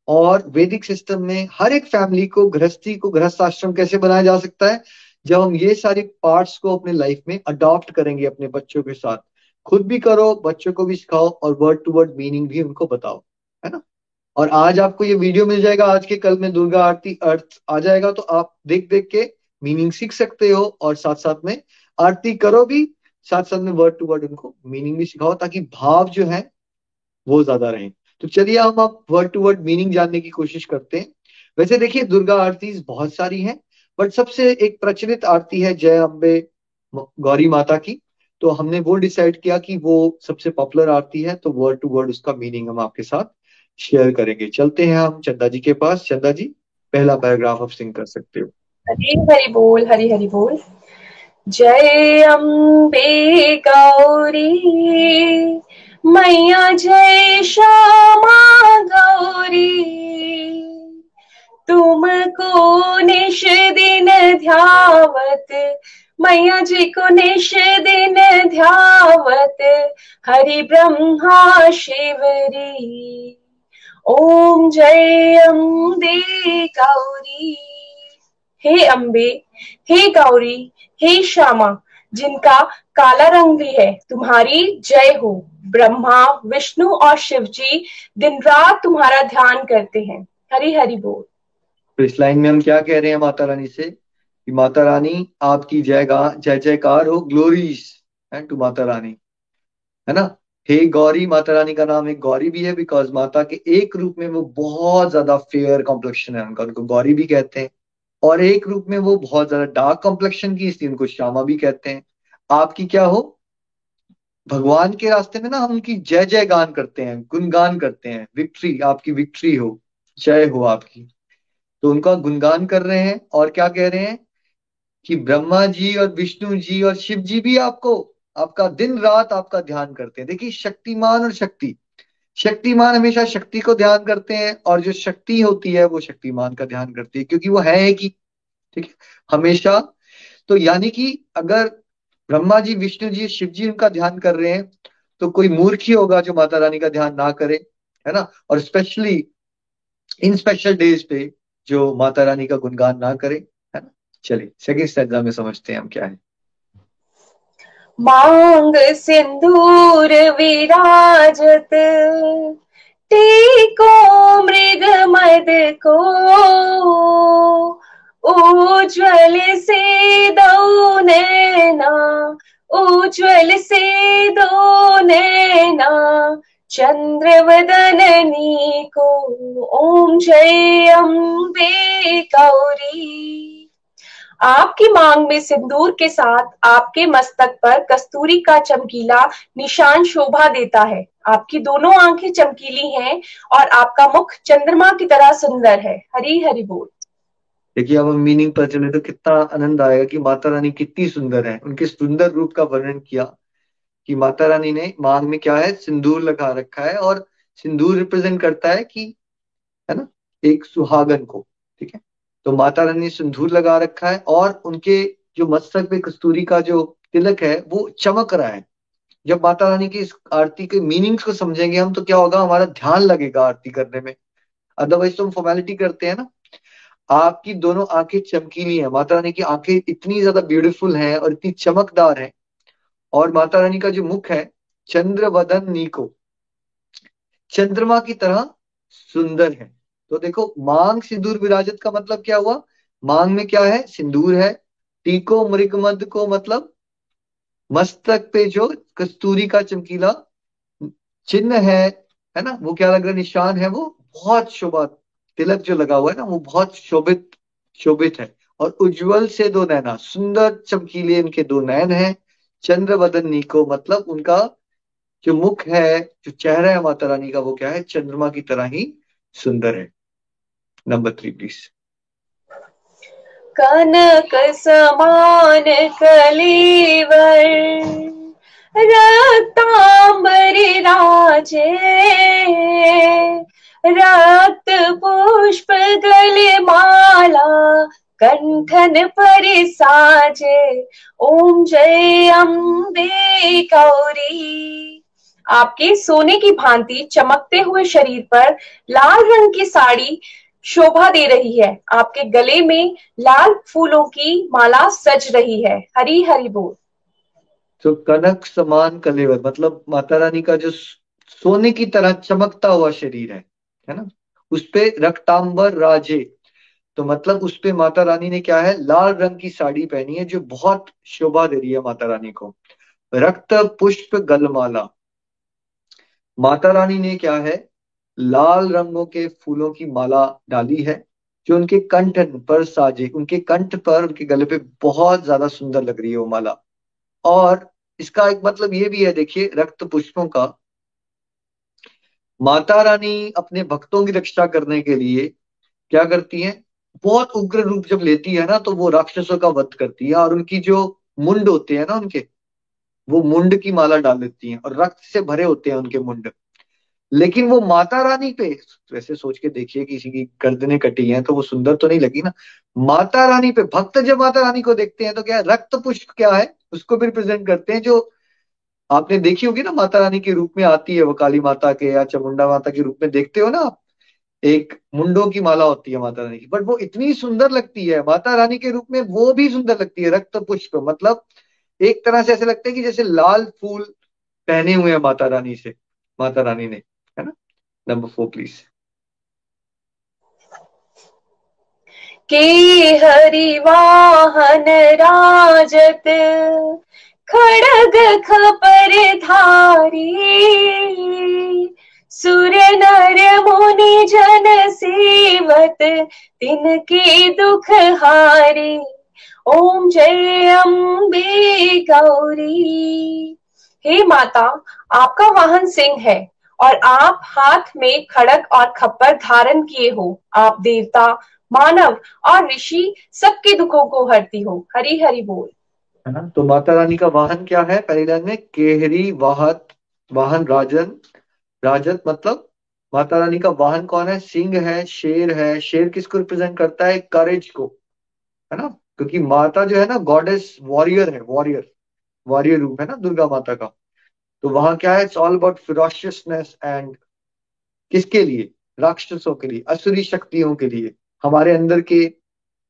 और वैदिक सिस्टम में हर एक फैमिली को, गृहस्थी को, गृहस्थ आश्रम कैसे बनाया जा सकता है, जब हम ये सारे पार्ट्स को अपने लाइफ में अडॉप्ट करेंगे अपने बच्चों के साथ। खुद भी करो, बच्चों को भी सिखाओ और वर्ड टू वर्ड मीनिंग भी उनको बताओ, है ना? और आज आपको ये वीडियो मिल जाएगा। आज के कल में दुर्गा आरती अर्थ आ जाएगा तो आप देख देख के मीनिंग सीख सकते हो और साथ साथ में आरती करो भी, साथ साथ में वर्ड टू वर्ड उनको मीनिंग भी सिखाओ, ताकि भाव जो है, वो ज़्यादा रहे। तो चलिए हम आप वर्ड टू वर्ड मीनिंग जानने की कोशिश करते हैं। वैसे देखिए, दुर्गा आरती बहुत सारी हैं बट सबसे एक प्रचलित आरती है जय अम्बे गौरी माता की। तो हमने वो डिसाइड किया कि वो सबसे पॉपुलर आरती है तो वर्ड टू वर्ड उसका मीनिंग हम आपके साथ शेयर करेंगे। चलते हैं हम चंदा जी के पास। चंदा जी, पहला पैराग्राफ आप सिंग कर सकते हो। हरी हरी बोल हरी हरि बोल। जय अम्बे गौरी, मैया जय श्यामा गौरी। तुमको निश दिन ध्यावत, मैया जी को निश दिन ध्यावत, हरि ब्रह्मा शिवरी। ओम जय अम्बे गौरी। हे अम्बे हे गौरी, हे श्यामा, जिनका काला रंग भी है, तुम्हारी जय हो। ब्रह्मा, विष्णु और शिव जी दिन रात तुम्हारा ध्यान करते हैं। हरी हरि बोल। तो इस लाइन में हम क्या कह रहे हैं माता रानी से? कि माता रानी, आपकी जयगा जय जयकार हो ग्लोरीज टू माता रानी। है ना? हे गौरी, माता रानी का नाम एक गौरी भी है बिकॉज़ माता के एक रूप में वो बहुत ज़्यादा फेयर कॉम्प्लेक्शन है उनका। उनको गौरी भी कहते हैं। और एक रूप में वो बहुत ज़्यादा डार्क कॉम्प्लेक्शन की इसलिए उनको श्यामा भी कहते हैं। आपकी क्या हो? भगवान के रास्ते में ना हम उनकी जय जय गान करते हैं, गुणगान करते हैं। विक्ट्री आपकी विक्ट्री हो, जय हो आपकी। तो उनका गुणगान कर रहे हैं और क्या कह रहे हैं? कि ब्रह्मा जी और विष्णु जी और शिव जी भी आपको, आपका दिन रात आपका ध्यान करते हैं। देखिए, शक्तिमान और शक्ति शक्तिमान हमेशा शक्ति को ध्यान करते हैं और जो शक्ति होती है वो शक्तिमान का ध्यान करती है, क्योंकि वो है ही, ठीक है? हमेशा। तो यानी कि अगर ब्रह्मा जी, विष्णु जी, शिव जी उनका ध्यान कर रहे हैं तो कोई मूर्ख ही होगा जो माता रानी का ध्यान ना करे, है ना? और स्पेशली इन स्पेशल डेज़ पे जो माता रानी का गुणगान ना करे, है ना? चलिए सेकेंड स्टेजा में समझते हैं हम क्या है। मांग सिंदूर विराजत टीको मृग मद को उज्ज्वल से दो नैना उज्ज्वल से दो नैना चंद्र वदननी को ओम जय अम्बे गौरी आपकी मांग में सिंदूर के साथ आपके मस्तक पर कस्तूरी का चमकीला निशान शोभा देता है। आपकी दोनों आँखें चमकीली हैं और आपका मुख चंद्रमा की तरह सुंदर है। हरी हरि बोल। देखिए, अब हम मीनिंग पर चले तो कितना आनंद आएगा कि माता रानी कितनी सुंदर है। उनके सुंदर रूप का वर्णन किया कि माता रानी ने मांग में क्या है? सिंदूर लगा रखा है और सिंदूर रिप्रेजेंट करता है कि, है ना, एक सुहागन को, ठीक है? तो माता रानी ने लगा रखा है और उनके जो मस्तक पे कस्तूरी का जो तिलक है, वो चमक रहा है। जब माता रानी की इस आरती के मीनिंग्स को समझेंगे हम तो क्या होगा? हमारा ध्यान लगेगा आरती करने में। अदरवाइज़ तो हम फॉर्मेलिटी करते हैं ना। आपकी दोनों आँखें चमकीली हैं। माता रानी की आँखें इतनी ज़्यादा ब्यूटीफुल हैं और इतनी चमकदार हैं। और माता रानी का जो मुख है चंद्र वदन नीको। चंद्रमा की तरह सुंदर है। तो देखो, मांग सिंदूर विराजत का मतलब क्या हुआ? मांग में क्या है? सिंदूर है। टीको मृगमद को मतलब मस्तक पे जो कस्तूरी का चमकीला चिन्ह है है ना? वो क्या लग रहा है? निशान है वो? बहुत शोभा, तिलक जो लगा हुआ है ना, वो बहुत शोभित शोभित है। और उज्जवल से दो नैना, सुंदर चमकीले इनके दो नैन है। चंद्र वदन नीको मतलब उनका जो मुख है, जो चेहरा है माता रानी का, वो क्या है? चंद्रमा की तरह ही सुंदर है। नंबर थ्री प्लीज़ कनक समान कलीवर रक्तांबर राजे। रक्त पुष्प गले माला, कंठन पर साजे। ओम जय अम्बे गौरी। आपके सोने की भांति चमकते हुए शरीर पर लाल रंग की साड़ी शोभा दे रही है। आपके गले में लाल फूलों की माला सज रही है। हरी हरी बोल। तो कनक समान कलेवर मतलब माता रानी का जो सोने की तरह चमकता हुआ शरीर है है ना? उस पे रक्तांबर राजे। तो मतलब उस पे माता रानी ने क्या है? लाल रंग की साड़ी पहनी है, जो बहुत शोभा दे रही है माता रानी को। रक्त पुष्प गलमाला। माता रानी ने क्या है? लाल रंगों के फूलों की माला डाली है, जो उनके कंठ पर साजे, उनके कंठ पर, उनके गले पे बहुत ज़्यादा सुंदर लग रही है वो माला। और इसका एक मतलब ये भी है, देखिए, रक्त पुष्पों का। माता रानी अपने भक्तों की रक्षा करने के लिए क्या करती है? बहुत उग्र रूप जब लेती है ना तो वो राक्षसों का वध करती है, और उनकी जो मुंड होते हैं ना उनके, वो मुंड की माला डाल देती है, और रक्त से भरे होते हैं उनके मुंड। लेकिन वो माता रानी पे, वैसे सोच के देखिए किसी की गर्दने कटी हैं तो वो सुंदर तो नहीं लगी ना। माता रानी पे, भक्त जब माता रानी को देखते हैं तो क्या रक्त पुष्प क्या है, उसको भी रिप्रेजेंट करते हैं, जो आपने देखी होगी ना, माता रानी के रूप में आती है, वो काली माता के या चामुंडा माता के रूप में देखते हो ना आप, एक मुंडों की माला होती है माता रानी की। बट वो इतनी सुंदर लगती है, माता रानी के रूप में वो भी सुंदर लगती है, रक्त पुष्प मतलब एक तरह से ऐसे लगता है कि जैसे लाल फूल पहने हुए हैं माता रानी से, माता रानी ने। नंबर फोर प्लीज़ के हरिवाहन राजत, खड़ग खपर धारी। सूर्य नर मुनि जन सेवत, तिनके दुख हारी। ओम जय अम्बे गौरी। हे माता, आपका वाहन सिंह है। और आप हाथ में खड़क और खप्पर धारण किए हो। आप देवता, मानव और ऋषि सबके दुखों को हरती हो। हरी हरि बोल। है ना? तो माता रानी का वाहन क्या है? पहली लाइन में, केहरी वाहत, वाहन राजन। राजत मतलब माता रानी का वाहन कौन है? सिंह है, शेर है। शेर किसको रिप्रेजेंट करता है? करेज को। है ना? क्योंकि माता जो है ना गॉडेस वॉरियर है वॉरियर वॉरियर रूप है ना, दुर्गा माता का। तो वहाँ क्या है? It's all about ferociousness and किसके लिए? राक्षसों के लिए, असुरी शक्तियों के लिए। हमारे अंदर के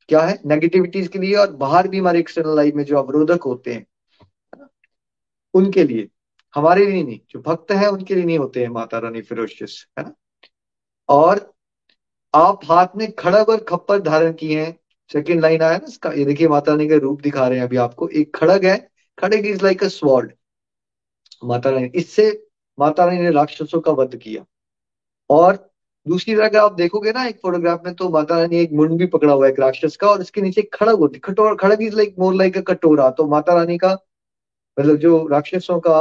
क्या है? नेगेटिविटीज के लिए और बाहर भी हमारे एक्सटर्नल लाइफ में जो अवरोधक होते हैं, उनके लिए। हमारे लिए नहीं, जो भक्त है, उनके लिए नहीं होते हैं, माता रानी फिरोशियस है ना? और आप हाथ में खड़ग और खप्पर धारण किए हैं। सेकेंड लाइन आया ना इसका, ये देखिए माता रानी का रूप दिखा रहे हैं अभी आपको। एक खड़ग है, khadag is like a sword Mata Rani. इससे माता रानी ने राक्षसों का वध किया। और दूसरी तरह अगर आप देखोगे ना एक फोटोग्राफ में तो माता रानी एक मुंड भी पकड़ा हुआ है एक राक्षस का, और इसके नीचे खड़ग होती खटोर खड़ग is like more like a कटोरा। तो माता रानी का मतलब जो राक्षसों का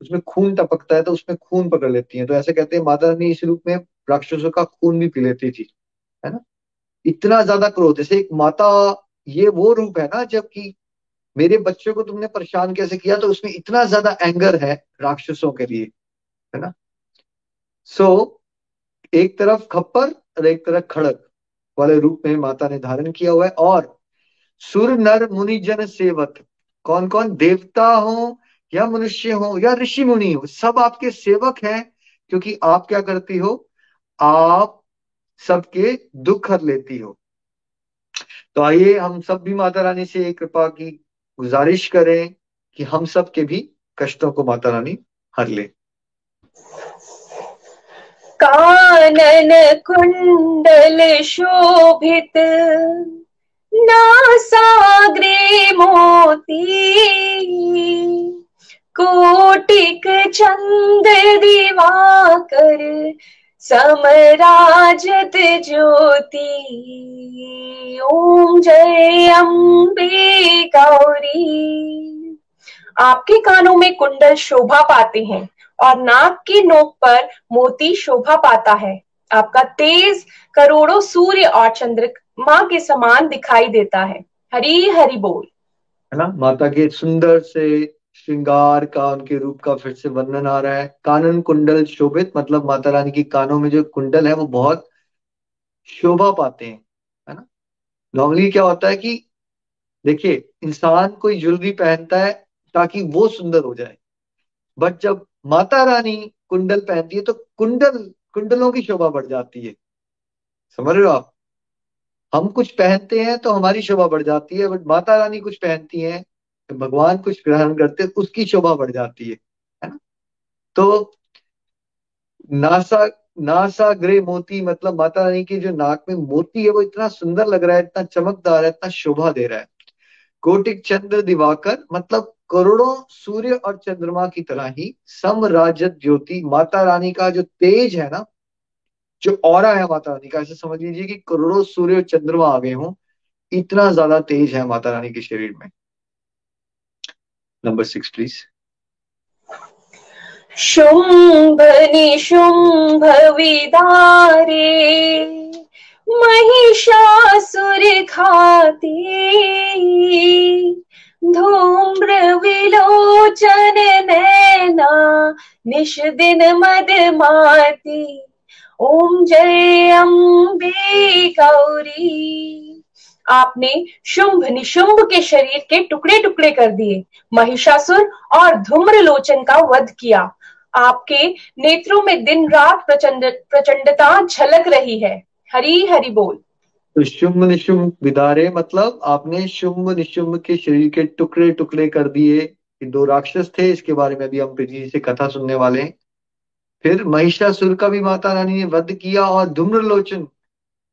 उसमें खून टपकता है तो उसमें खून पकड़ लेती है। तो ऐसे कहते हैं, माता रानी इस रूप में राक्षसों का खून भी पी लेती थी, है ना? इतना ज़्यादा क्रोध। जैसे एक माता, ये वो रूप है ना, जबकि मेरे बच्चों को तुमने परेशान कैसे किया? तो उसमें इतना ज़्यादा एंगर है राक्षसों के लिए है ना? सो so, एक तरफ़ खप्पर और एक तरफ़ खड़क वाले रूप में माता ने धारण किया हुआ है। और सुर नर मुनि जन सेवक कौन कौन देवता हो या मनुष्य हो या ऋषि मुनि हो सब आपके सेवक हैं क्योंकि आप क्या करती हो? आप सबके दुख हर लेती हो। तो आइए हम सब भी माता रानी से कृपा की गुजारिश करें कि हम सब के भी कष्टों को माता रानी हर ले। कानन कुंडल शोभित, नासाग्रे मोती, कोटिक चंद दिवाकर समराजत ज्योति। ओम जय अम्बे गौरी। आपके कानों में कुंडल शोभा पाते हैं और नाक की नोक पर मोती शोभा पाता है। आपका तेज करोड़ों सूर्य और चंद्र माँ के समान दिखाई देता है। हरी हरि बोल। है ना? माता के सुंदर से श्रृंगार का उनके रूप का फिर से वर्णन आ रहा है। कानन कुंडल शोभित मतलब माता रानी की कानों में जो कुंडल है, वो बहुत शोभा पाते हैं, है ना? नॉर्मली क्या होता है कि, देखिए, इंसान कोई ज्वेलरी पहनता है ताकि वो सुंदर हो जाए। बट जब माता रानी कुंडल पहनती है तो कुंडल, कुंडलों की शोभा बढ़ जाती है। समझ रहे हो आप? हम कुछ पहनते हैं तो हमारी शोभा बढ़ जाती है बट माता रानी कुछ पहनती हैं भगवान कुछ ग्रहण करते उसकी शोभा बढ़ जाती है है ना? तो नासा नासा ग्रे मोती मतलब माता रानी की जो नाक में मोती है, वो इतना सुंदर लग रहा है, इतना चमकदार है, इतना शोभा दे रहा है। कोटिक चंद्र दिवाकर मतलब करोड़ों सूर्य और चंद्रमा की तरह ही समराजत ज्योति, माता रानी का जो तेज है ना, जो और है माता रानी का, ऐसे समझ लीजिए कि करोड़ों सूर्य और चंद्रमा आ गए हों, इतना ज़्यादा तेज है माता रानी के शरीर में। Number six please Shumbh Nishumbh विदारे Mahishasur खाती धूम्र विलोचन नैना निश दिन मद माती। ओम जय अम्बे गौरी। आपने शुंभ, निशुंभ के शरीर के टुकड़े टुकड़े कर दिए। महिषासुर और धूम्र लोचन का वध किया। आपके नेत्रों में दिन रात प्रचंड, प्रचंडता झलक रही है। हरी, हरि बोल। तो शुंभ, निशुंभ विदारे मतलब आपने शुंभ, निशुंभ के शरीर के टुकड़े टुकड़े कर दिए। दो राक्षस थे, इसके बारे में भी हम प्रीति से कथा सुनने वाले हैं। फिर महिषासुर का भी माता रानी ने वध किया और धूम्रलोचन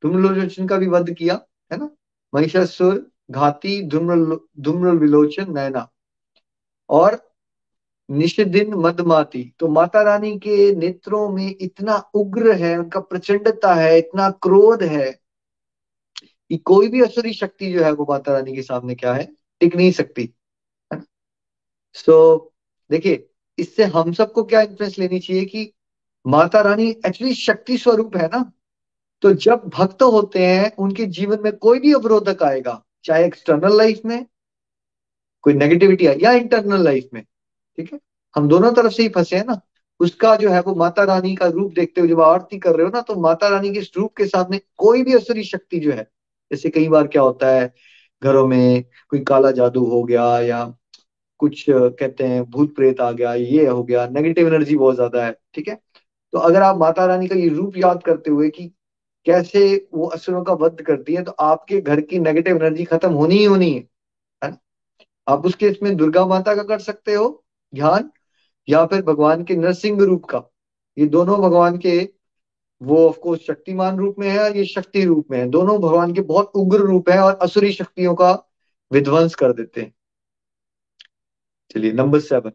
धूम्रलोचन का भी वध किया, है ना? महिषासुर घाती धूम्र धूम्र विलोचन नैना और निषदिन मदमाती। तो माता रानी के नेत्रों में इतना उग्र है, उनका प्रचंडता है, इतना क्रोध है कि कोई भी असुरी शक्ति जो है वो माता रानी के सामने क्या है? टिक नहीं सकती, है सो देखिए, इससे हम सबको क्या इन्फ्लुएंस लेनी चाहिए कि माता रानी एक्चुअली शक्ति स्वरूप है ना? तो जब भक्त होते हैं, उनके जीवन में कोई भी अवरोधक आएगा, चाहे एक्सटर्नल लाइफ में, कोई नेगेटिविटी आए, या इंटरनल लाइफ में, ठीक है? हम दोनों तरफ़ से ही फंसे हैं ना। उसका जो है, वो माता रानी का रूप देखते हुए जब आरती कर रहे हो ना तो माता रानी के इस रूप के सामने कोई भी असुरी शक्ति जो है, जैसे कई बार क्या होता है, घरों में कोई काला जादू हो गया, या कुछ, कहते हैं, भूत प्रेत आ गया, ये हो गया नेगेटिव एनर्जी बहुत ज़्यादा है, ठीक है? तो अगर आप माता रानी का ये रूप याद करते हुए कि कैसे वो असुरों का वध करती है तो आपके घर की नेगेटिव एनर्जी खत्म होनी ही होनी है है ना? आप उसके इसमें दुर्गा माता का कर सकते हो, ध्यान, या फिर भगवान के नरसिंह रूप का। ये दोनों भगवान के, वो ऑफ़ कोर्स शक्तिमान रूप में है और ये शक्ति रूप में है। दोनों भगवान के बहुत उग्र रूप है और असुरी शक्तियों का विध्वंस कर देते हैं। चलिए नंबर सेवन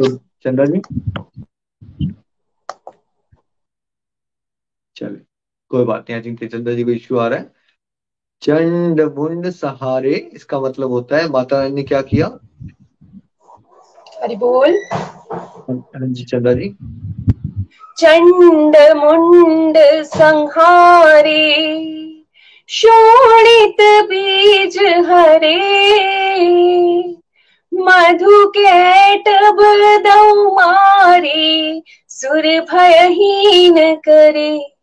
तो चंद्रा जी? चलिए कोई बात नहीं थिंक चंद्रा जी को इश्यू आ रहा है। चंड मुंड सहारे इसका मतलब होता है माता रानी ने क्या किया? हरि बोल। जी चंद्रा जी। चंड मुंड संहारे शोणित बीज हरे। मधु केटब दौ मारे सुर भयहीन करे।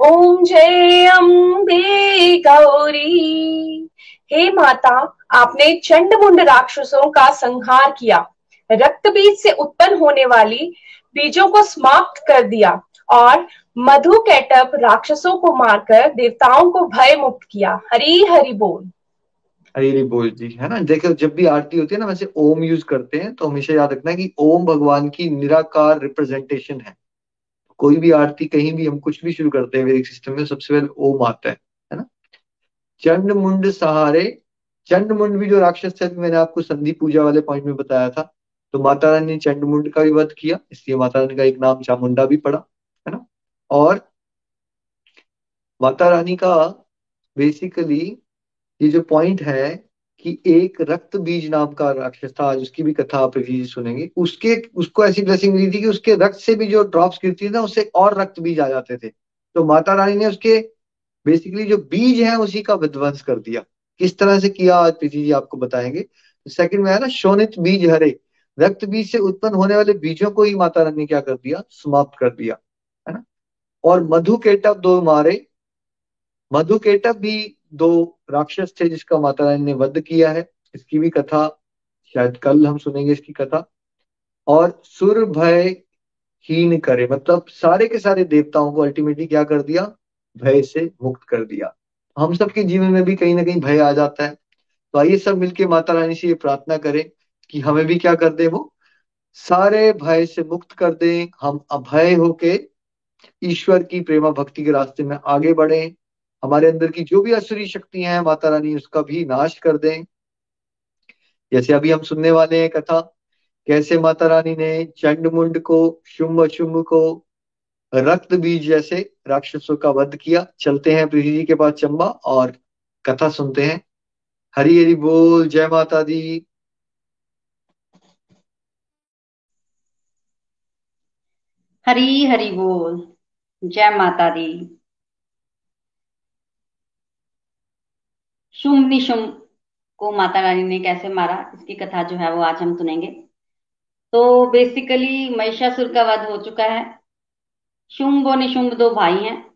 ओम जय अम्बे गौरी। हे माता, आपने चंड मुंड राक्षसों का संहार किया। रक्त बीज से उत्पन्न होने वाली बीजों को समाप्त कर दिया और मधु कैटअप राक्षसों को मारकर देवताओं को भय मुक्त किया। हरी हरि बोल। हरी बोल जी, है ना? देखो, जब भी आरती होती है ना, वैसे ओम यूज़ करते हैं तो हमेशा याद रखना है कि ओम भगवान की निराकार रिप्रेजेंटेशन है। कोई भी आरती, कहीं भी हम कुछ भी शुरू करते हैं, वैदिक सिस्टम में, सबसे पहले ओम आता है है ना? चंड मुंड सहारे चंड मुंड भी जो राक्षस थे, मैंने आपको संधि पूजा वाले पॉइंट में बताया था तो माता रानी ने चंड मुंड का भी वध किया, इसलिए माता रानी का एक नाम चामुंडा भी पड़ा, है ना? और माता रानी का बेसिकली ये जो पॉइंट है कि एक रक्त बीज नाम का राक्षस था, आज उसकी भी कथा आप जी सुनेंगे, उसके, उसको ऐसी ब्लेसिंग मिली थी कि उसके रक्त से भी जो ड्रॉप्स गिरती थी ना, उससे और रक्त बीज आ जाते थे। तो माता रानी ने उसके बेसिकली जो बीज है, उसी का विध्वंस कर दिया। किस तरह से किया, आज प्रीति जी आपको बताएँगे। सेकंड में है ना शोनित बीज हरे। रक्त बीज से उत्पन्न होने वाले बीजों को ही माता रानी क्या कर दिया? समाप्त कर दिया, है ना? और मधु केटप दो मारे। मधु केटप भी दो राक्षस थे जिसका माता रानी ने वध किया है। इसकी भी कथा शायद कल हम सुनेंगे इसकी कथा। और सुर भय हीन करे मतलब सारे के सारे देवताओं को अल्टीमेटली क्या कर दिया? भय से मुक्त कर दिया। हम सबके जीवन में भी कहीं ना कहीं भय आ जाता है। तो आइए सब मिलके माता रानी से ये प्रार्थना करें कि हमें भी क्या कर दे वो? सारे भय से मुक्त कर दे, हम अभय होके ईश्वर की प्रेमा भक्ति के रास्ते में आगे बढ़े। हमारे अंदर की जो भी असुरी शक्तियाँ हैं, माता रानी, उसका भी नाश कर दें। जैसे अभी हम सुनने वाले हैं कथा, कैसे माता रानी ने चंड मुंड को, शुंभ शुंभ को, रक्त बीज जैसे राक्षसों का वध किया। चलते हैं प्रीति जी के पास चंबा और कथा सुनते हैं। हरी हरी बोल, जय माता दी। हरी हरी बोल, जय माता दी। शुंभ निशुंभ को माता रानी ने कैसे मारा? इसकी कथा जो है वो आज हम सुनेंगे। तो बेसिकली महिषासुर का वध हो चुका है। शुंभ और निशुंभ दो भाई हैं।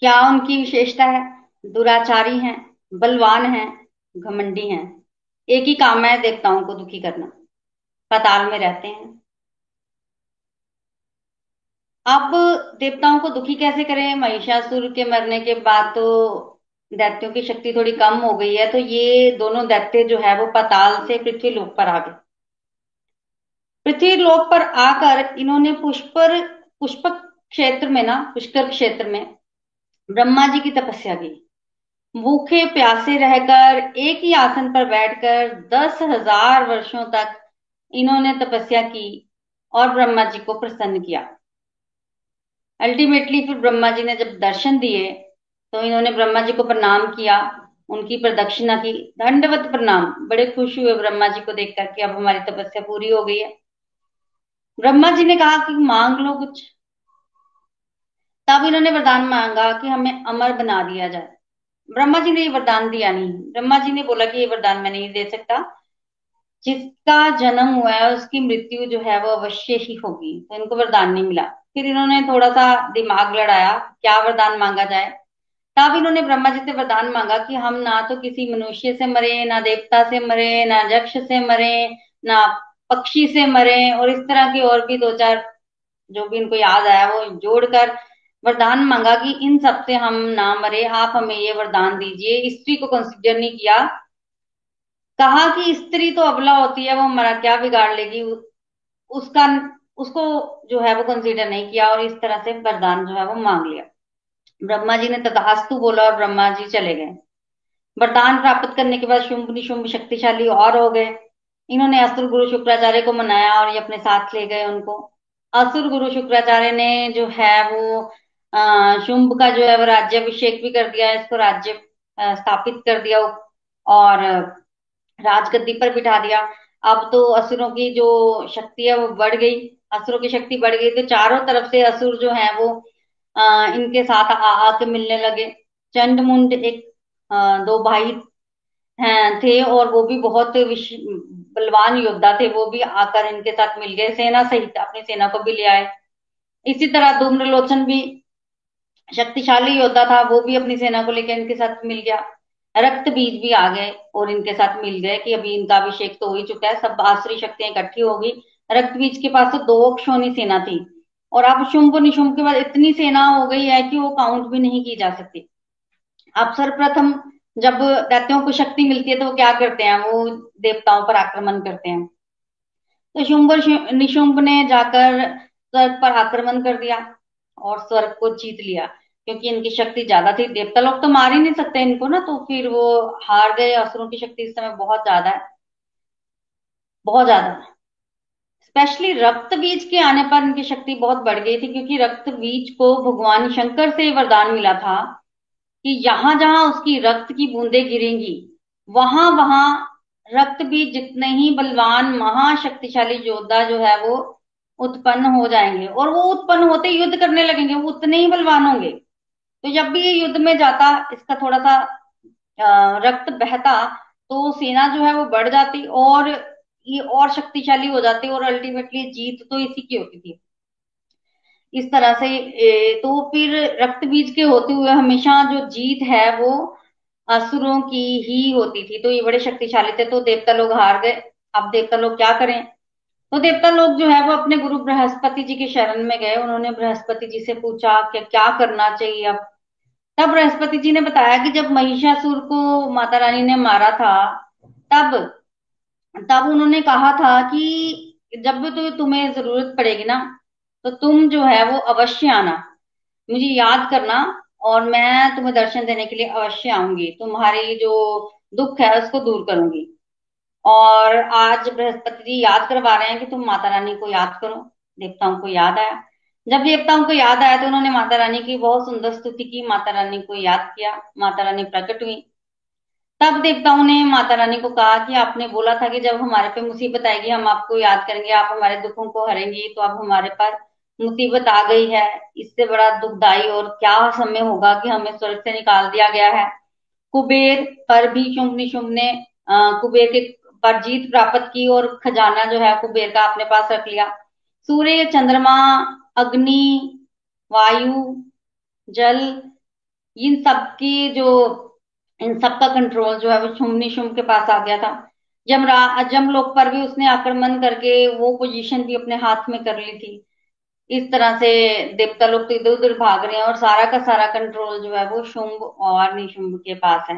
क्या उनकी विशेषता है? दुराचारी हैं, बलवान हैं, घमंडी हैं। एक ही काम है, देवताओं को दुखी करना। पताल में रहते हैं। अब देवताओं को दुखी कैसे करें? महिषासुर के मरने के बाद तो दैत्यों की शक्ति थोड़ी कम हो गई है तो ये दोनों दैत्य जो है वो पाताल से पृथ्वी लोक पर आ गए। पृथ्वी लोक पर आकर इन्होंने पुष्पर पुष्पक क्षेत्र में ना, पुष्कर क्षेत्र में ब्रह्मा जी की तपस्या की। भूखे प्यासे रहकर, एक ही आसन पर बैठकर दस हज़ार वर्षों तक इन्होंने तपस्या की और ब्रह्मा जी को प्रसन्न किया। अल्टीमेटली फिर ब्रह्मा जी ने जब दर्शन दिए तो इन्होंने ब्रह्मा जी को प्रणाम किया, उनकी प्रदक्षिणा की, दंडवत प्रणाम। बड़े खुश हुए ब्रह्मा जी को देख करके, अब हमारी तपस्या पूरी हो गई है। ब्रह्मा जी ने कहा कि मांग लो कुछ। तब इन्होंने वरदान मांगा कि हमें अमर बना दिया जाए। ब्रह्मा जी ने ये वरदान दिया नहीं। ब्रह्मा जी ने बोला कि ये वरदान मैं नहीं दे सकता। जिसका जन्म हुआ है, उसकी मृत्यु जो है, वो अवश्य ही होगी। तो इनको वरदान नहीं मिला। फिर इन्होंने थोड़ा सा दिमाग लड़ाया, क्या वरदान मांगा जाए। तब इन्होंने ब्रह्मा जी से वरदान मांगा कि हम ना तो किसी मनुष्य से मरे, ना देवता से मरे, ना यक्ष से मरे, ना पक्षी से मरे, और इस तरह की और भी दो चार जो भी इनको याद आया वो जोड़कर वरदान मांगा कि इन सबसे हम ना मरे, आप हमें ये वरदान दीजिए। स्त्री को कंसिडर नहीं किया। कहा कि स्त्री तो अबला होती है, वो हमारा क्या बिगाड़ लेगी? उसका, उसको जो है वो कंसीडर नहीं किया और इस तरह से वरदान जो है वो मांग लिया। ब्रह्मा जी ने तथास्तु बोला और ब्रह्मा जी चले गए। वरदान प्राप्त करने के बाद शुंभ निशुंभ शक्तिशाली और हो गए। इन्होंने असुर गुरु शुक्राचार्य को मनाया और ये अपने साथ ले गए उनको। असुर गुरु शुक्राचार्य ने जो है वो शुंभ का जो है वो राज्य अभिषेक भी कर दिया, इसको राज्य स्थापित कर दिया और राजगद्दी पर बिठा दिया। अब तो असुरों की जो शक्ति है वो बढ़ गई। असुरों की शक्ति बढ़ गई तो चारों तरफ़ से असुर जो है वो इनके साथ आके मिलने लगे। चंड मुंड एक दो भाई हैं, थे और वो भी बहुत बलवान योद्धा थे। वो भी आकर इनके साथ मिल गए। सेना सहित अपनी सेना को भी ले आए। इसी तरह धूम्रलोचन भी शक्तिशाली योद्धा था। वो भी अपनी सेना को लेकर इनके साथ मिल गया। रक्त बीज भी आ गए और इनके साथ मिल गए कि अभी इनका अभिषेक तो हो ही चुका है। सब आश्री शक्तियाँ इकट्ठी होगी। रक्त बीज के पास तो दो क्षोणी सेना थी। और अब शुंभ निशुंभ के बाद इतनी सेना हो गई है कि वो काउंट भी नहीं की जा सकती। अब सर्वप्रथम जब दैत्यों को शक्ति मिलती है तो वो क्या करते हैं? वो देवताओं पर आक्रमण करते हैं। तो शुंभ निशुंभ ने जाकर स्वर्ग पर आक्रमण कर दिया और स्वर्ग को जीत लिया, क्योंकि इनकी शक्ति ज़्यादा थी। देवता लोग तो मार ही नहीं सकते इनको ना तो फिर वो हार गए। असुरों की शक्ति इस समय बहुत ज़्यादा है। बहुत ज़्यादा। स्पेशली रक्त बीज के आने पर इनकी शक्ति बहुत बढ़ गई थी, क्योंकि रक्त बीज को भगवान शंकर से वरदान मिला था कि यहाँ जहाँ उसकी रक्त की बूंदे गिरेंगी, वहाँ वहाँ रक्त बीज जितने ही बलवान, महाशक्तिशाली योद्धा जो है वो उत्पन्न हो जाएँगे। और वो उत्पन्न होते युद्ध करने लगेंगे, वो उतने ही बलवान होंगे। तो जब भी ये युद्ध में जाता, इसका थोड़ा सा रक्त बहता तो सेना जो है वो बढ़ जाती और ये और शक्तिशाली हो जाती और अल्टीमेटली जीत तो इसी की होती थी। इस तरह से तो फिर रक्त बीज के होते हुए हमेशा जो जीत है वो असुरों की ही होती थी। तो ये बड़े शक्तिशाली थे तो देवता लोग हार गए। अब देवता लोग क्या करें? तो देवता लोग जो है वो अपने गुरु बृहस्पति जी के शरण में गए। उन्होंने बृहस्पति जी से पूछा कि क्या करना चाहिए अब? तब बृहस्पति जी ने बताया कि जब महिषासुर को माता रानी ने मारा था, तब तब उन्होंने कहा था कि जब भी तो तुम्हें ज़रूरत पड़ेगी ना तो तुम जो है वो अवश्य आना। मुझे याद करना और मैं तुम्हें दर्शन देने के लिए अवश्य आऊँगी। तुम्हारी जो दुख है उसको दूर करूँगी। और आज बृहस्पति जी याद करवा रहे हैं कि तुम माता रानी को याद करो। देवताओं को याद आया। जब देवताओं को याद आया तो उन्होंने माता रानी की बहुत सुंदर स्तुति की, माता रानी को याद किया, माता रानी प्रकट हुई। तब देवताओं ने माता रानी को कहा कि आपने बोला था कि जब हमारे पे मुसीबत आएगी, हम आपको याद करेंगे, आप हमारे दुखों को हरेंगी तो अब हमारे पर मुसीबत आ गई है। इससे बड़ा दुखदाई और क्या समय होगा कि हमें स्वर्ग से निकाल दिया गया है। कुबेर पर भी शुंभ निशुंभ ने कुबेर के पर जीत प्राप्त की और खजाना जो है कुबेर का अपने पास रख लिया। सूर्य, चंद्रमा, अग्नि, वायु, जल, इन सब की जो इन सब का कंट्रोल जो है वो शुम्भ शुम्भ के पास आ गया था। जमरा जमलोक पर भी उसने आक्रमण करके वो पोजीशन भी अपने हाथ में कर ली थी। इस तरह से देवता लोग तो इधर उधर भाग रहे हैं और सारा का सारा कंट्रोल जो है वो शुंभ और निशुंभ के पास है।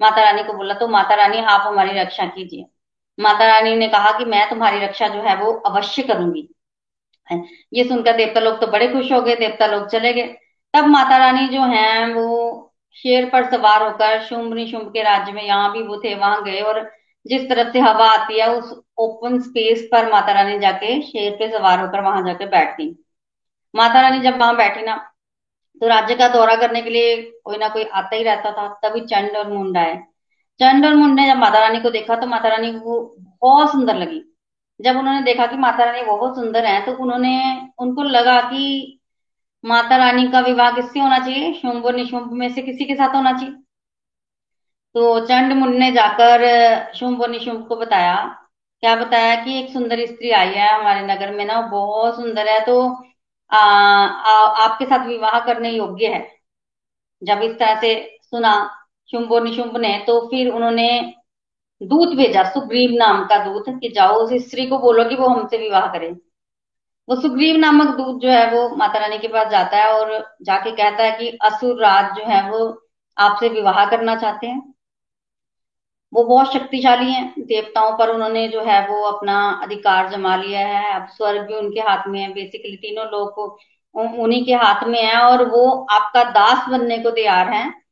माता रानी को बोला तो माता रानी, आप हमारी रक्षा कीजिए। माता रानी ने कहा कि मैं तुम्हारी रक्षा जो है वो अवश्य करूँगी। ये सुनकर देवता लोग तो बड़े खुश हो गए, देवता लोग चले गए। तब माता रानी जो है वो शेर पर सवार होकर शुंभ निशुंभ के राज्य में यहाँ भी वो थे, वहाँ गए और जिस तरफ़ से हवा आती है, उस ओपन स्पेस पर माता रानी जाके शेर पे सवार होकर वहाँ जाके बैठ गई माता रानी जब वहाँ बैठी ना तो राज्य का दौरा करने के लिए कोई ना कोई आता ही रहता था, तभी चंड और मुंड आए। चंड और मुंड ने जब माता रानी को देखा तो माता रानी को बहुत सुंदर लगी। जब उन्होंने देखा कि माता रानी बहुत सुंदर है तो उन्होंने, उनको लगा कि माता रानी का विवाह किससे होना चाहिए? शुंभ निशुंभ में से किसी के साथ होना चाहिए? तो चंड मुंड ने जाकर शुंभ निशुंभ को बताया। क्या बताया कि एक सुंदर स्त्री आई है हमारे नगर में ना बहुत सुंदर है। तो आ, आ, आपके साथ विवाह करने योग्य है। जब इस तरह से सुना शुंभ निशुंभ ने तो फिर उन्होंने दूत भेजा सुग्रीव नाम का दूत कि जाओ उस स्त्री को बोलो कि वो हमसे विवाह करे। वो सुग्रीव नामक दूत जो है वो माता रानी के पास जाता है और जाके कहता है कि असुर राज जो है वो आपसे विवाह करना चाहते हैं। वो बहुत शक्तिशाली हैं। देवताओं पर उन्होंने जो है वो अपना अधिकार जमा लिया है। अब स्वर्ग भी उनके हाथ में है। बेसिकली तीनों लोग उन्हीं के हाथ में है और वो आपका दास बनने को तैयार हैं।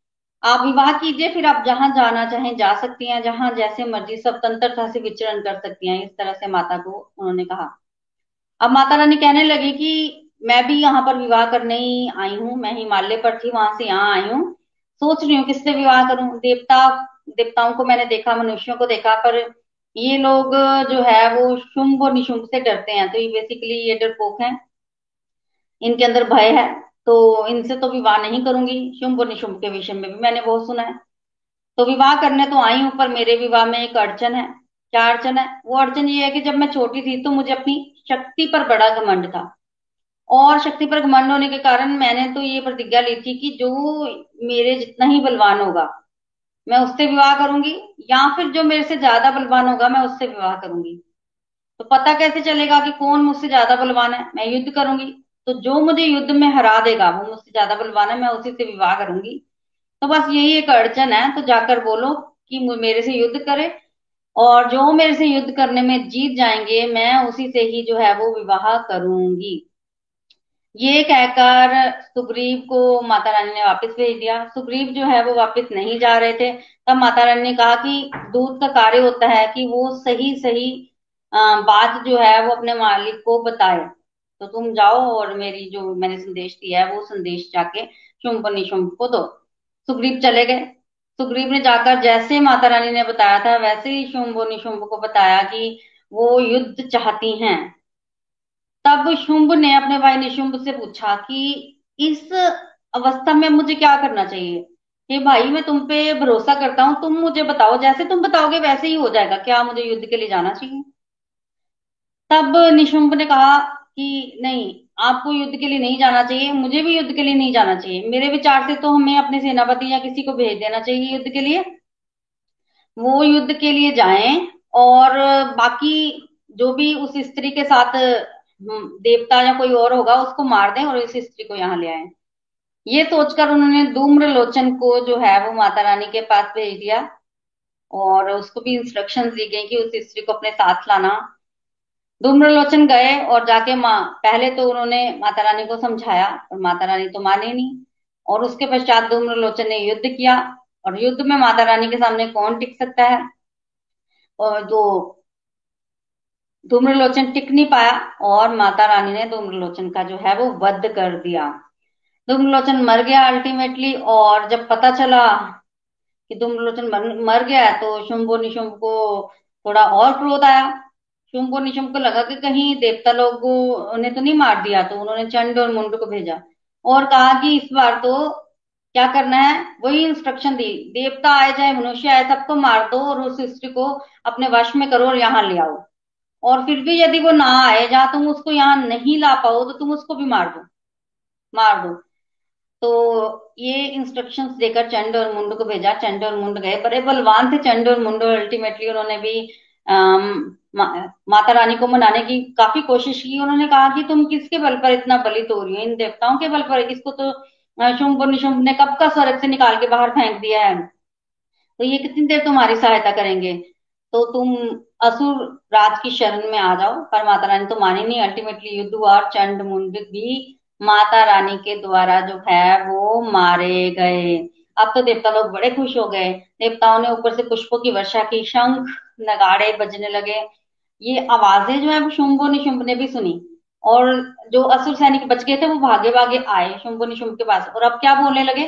आप विवाह कीजिए, फिर आप जहाँ जाना चाहें जा सकती हैं, जहाँ जैसे मर्ज़ी स्वतंत्रता से विचरण कर सकती हैं, इस तरह से माता को उन्होंने कहा। अब माता रानी कहने लगी कि मैं भी यहाँ पर विवाह करने ही आई हूँ, मैं हिमालय पर थी, वहाँ से यहाँ आई हूँ। सोच रही हूँ किससे विवाह करूँ? देवता, देवताओं को मैंने देखा, मनुष्यों को देखा, पर ये लोग जो है वो शुंभ और निशुंभ से डरते हैं तो ये बेसिकली ये डरपोक हैं। इनके अंदर भय है तो इनसे तो विवाह नहीं करूँगी, शुंभ और निशुंभ के विषय में भी मैंने बहुत सुना है। तो विवाह करने तो आई हूँ, पर मेरे विवाह में एक अड़चन है। क्या अड़चन है? वो अड़चन ये है कि जब मैं छोटी थी तो मुझे अपनी शक्ति पर बड़ा घमंड था। और शक्ति पर घमंड होने के कारण मैंने तो ये प्रतिज्ञा ली थी कि जो मेरे जितना ही बलवान होगा, मैं उससे विवाह करूँगी, या फिर जो मेरे से ज़्यादा बलवान होगा, मैं उससे विवाह करूँगी। तो पता कैसे चलेगा कि कौन मुझसे ज़्यादा बलवान है? मैं युद्ध करूँगी तो जो मुझे युद्ध में हरा देगा, वो मुझसे ज़्यादा बलवान है, मैं उसी से विवाह करूँगी। तो बस यही एक अड़चन है तो जाकर बोलो कि मेरे से युद्ध करे और जो मेरे से युद्ध करने में जीत जाएँगे, मैं उसी से ही जो है वो विवाह करूँगी। ये कहकर सुग्रीव को माता रानी ने वापस भेज दिया। सुग्रीव जो है वो वापस नहीं जा रहे थे। तब माता रानी ने कहा कि दूध का कार्य होता है कि वो सही सही बात जो है वो अपने मालिक को बताए। तो तुम जाओ और मेरी जो मैंने संदेश दिया है, वो संदेश जाके शुंभ निशुंभ को दो। सुग्रीव चले गए। सुग्रीव ने जाकर जैसे माता रानी ने बताया था, वैसे ही शुंभ निशुंभ को बताया कि वो युद्ध चाहती हैं। तब शुंभ ने अपने भाई निशुंभ से पूछा कि इस अवस्था में मुझे क्या करना चाहिए? हे भाई, मैं तुम पे भरोसा करता हूँ, तुम मुझे बताओ। जैसे तुम बताओगे, वैसे ही हो जाएगा। क्या मुझे युद्ध के लिए जाना चाहिए? तब निशुंभ ने कहा कि नहीं, आपको युद्ध के लिए नहीं जाना चाहिए, मुझे भी युद्ध के लिए नहीं जाना चाहिए। मेरे विचार से तो हमें अपने सेनापति या किसी को भेज देना चाहिए युद्ध के लिए। वो युद्ध के लिए जाएँ और बाकी जो भी उस स्त्री के साथ देवता या कोई और होगा, उसको मार दें और इस स्त्री को यहाँ ले आए। ये सोचकर उन्होंने धूम्र लोचन को जो है वो माता रानी के पास भेज दिया और उसको भी इंस्ट्रक्शंस दी गई कि उस स्त्री को अपने साथ लाना। धूम्रलोचन गए और जाके माँ, पहले तो उन्होंने माता रानी को समझाया और माता रानी तो माने नहीं। और उसके पश्चात धूम्रलोचन ने युद्ध किया, और युद्ध में माता रानी के सामने कौन टिक सकता है? और जो धूम्रलोचन टिक नहीं पाया, और माता रानी ने धूम्रलोचन का जो है वो वध कर दिया। धूम्रलोचन मर गया अल्टीमेटली और जब पता चला कि धूम्रलोचन मर गया है तो शुंभो निशुंभ को थोड़ा और क्रोध आया। शुंभ और निशुंभ को लगा कि कहीं देवता लोग ने तो नहीं मार दिया तो उन्होंने चंड और मुंड को भेजा। और कहा कि इस बार तो क्या करना है? वही इंस्ट्रक्शन दी। देवता आए चाहे मनुष्य आए सबको मार दो और उस स्त्री को अपने वश में करो और यहाँ ले आओ। और फिर भी यदि वो ना आए जहाँ तुम उसको यहाँ नहीं ला पाओ तो तुम उसको भी मार दो। मार दो। तो ये इंस्ट्रक्शंस देकर चंड और मुंड को भेजा। चंड और मुंड गए बड़े बलवान थे चंड और मुंड, और अल्टीमेटली उन्होंने भी माता रानी को मनाने की काफ़ी कोशिश की। उन्होंने कहा कि तुम किसके बल पर इतना बलित हो रही हो? इन देवताओं के बल पर। इसको तो शुंभ निशुंभ ने कब का स्वर्ग से निकाल के बाहर फेंक दिया है? तो ये कितनी देर तुम्हारी सहायता करेंगे? तो तुम असुर राज की शरण में आ जाओ। पर माता रानी तो मानी नहीं। अल्टीमेटली युद्ध हुआ और चंड मुंड भी माता रानी के द्वारा जो है वो मारे गए। अब तो देवता लोग बड़े खुश हो गए। देवताओं ने ऊपर से पुष्पों की वर्षा की, शंख नगाड़े बजने लगे। ये आवाज़ें जो है शुंभ निशुंभ ने भी सुनी। और जो असुर सैनिक बच गए थे, वो भागे भागे आए शुंभ निशुंभ के पास। और अब क्या बोलने लगे?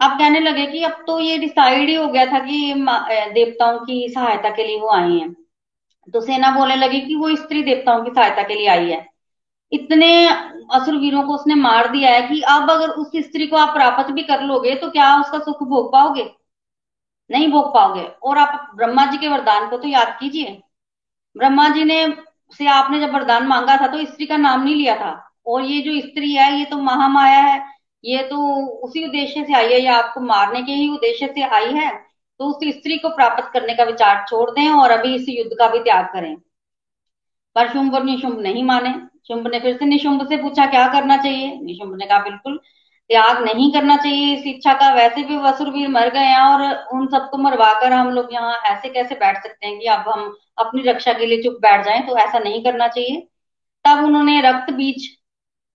अब कहने लगे कि अब तो ये डिसाइड ही हो गया था कि देवताओं की सहायता के लिए वो आई हैं। तो सेना बोलने लगी कि वो स्त्री देवताओं की सहायता के लिए आई है। इतने असुर वीरों को उसने मार दिया है कि अब अगर उस स्त्री को आप प्राप्त भी कर लोगे तो क्या उसका सुख भोग पाओगे? नहीं भोग पाओगे। और आप ब्रह्मा जी के वरदान को तो याद कीजिए। ब्रह्मा जी ने, से आपने जब वरदान मांगा था तो स्त्री का नाम नहीं लिया था। और ये जो स्त्री है, ये तो महामाया है। ये तो उसी उद्देश्य से आई है। या आपको मारने के ही उद्देश्य से आई है। तो उस स्त्री को प्राप्त करने का विचार छोड़ दें और अभी इस युद्ध का भी त्याग करें। पर शुंभ और निशुंभ नहीं माने। शुंभ ने फिर से निशुंभ से पूछा, क्या करना चाहिए? निशुंभ ने कहा, बिल्कुल त्याग नहीं करना चाहिए इस इच्छा का। वैसे भी वसुरवीर मर गए हैं और उन सबको मरवाकर हम लोग यहाँ ऐसे कैसे बैठ सकते हैं कि अब हम अपनी रक्षा के लिए चुप बैठ जाएँ? तो ऐसा नहीं करना चाहिए। तब उन्होंने रक्त बीज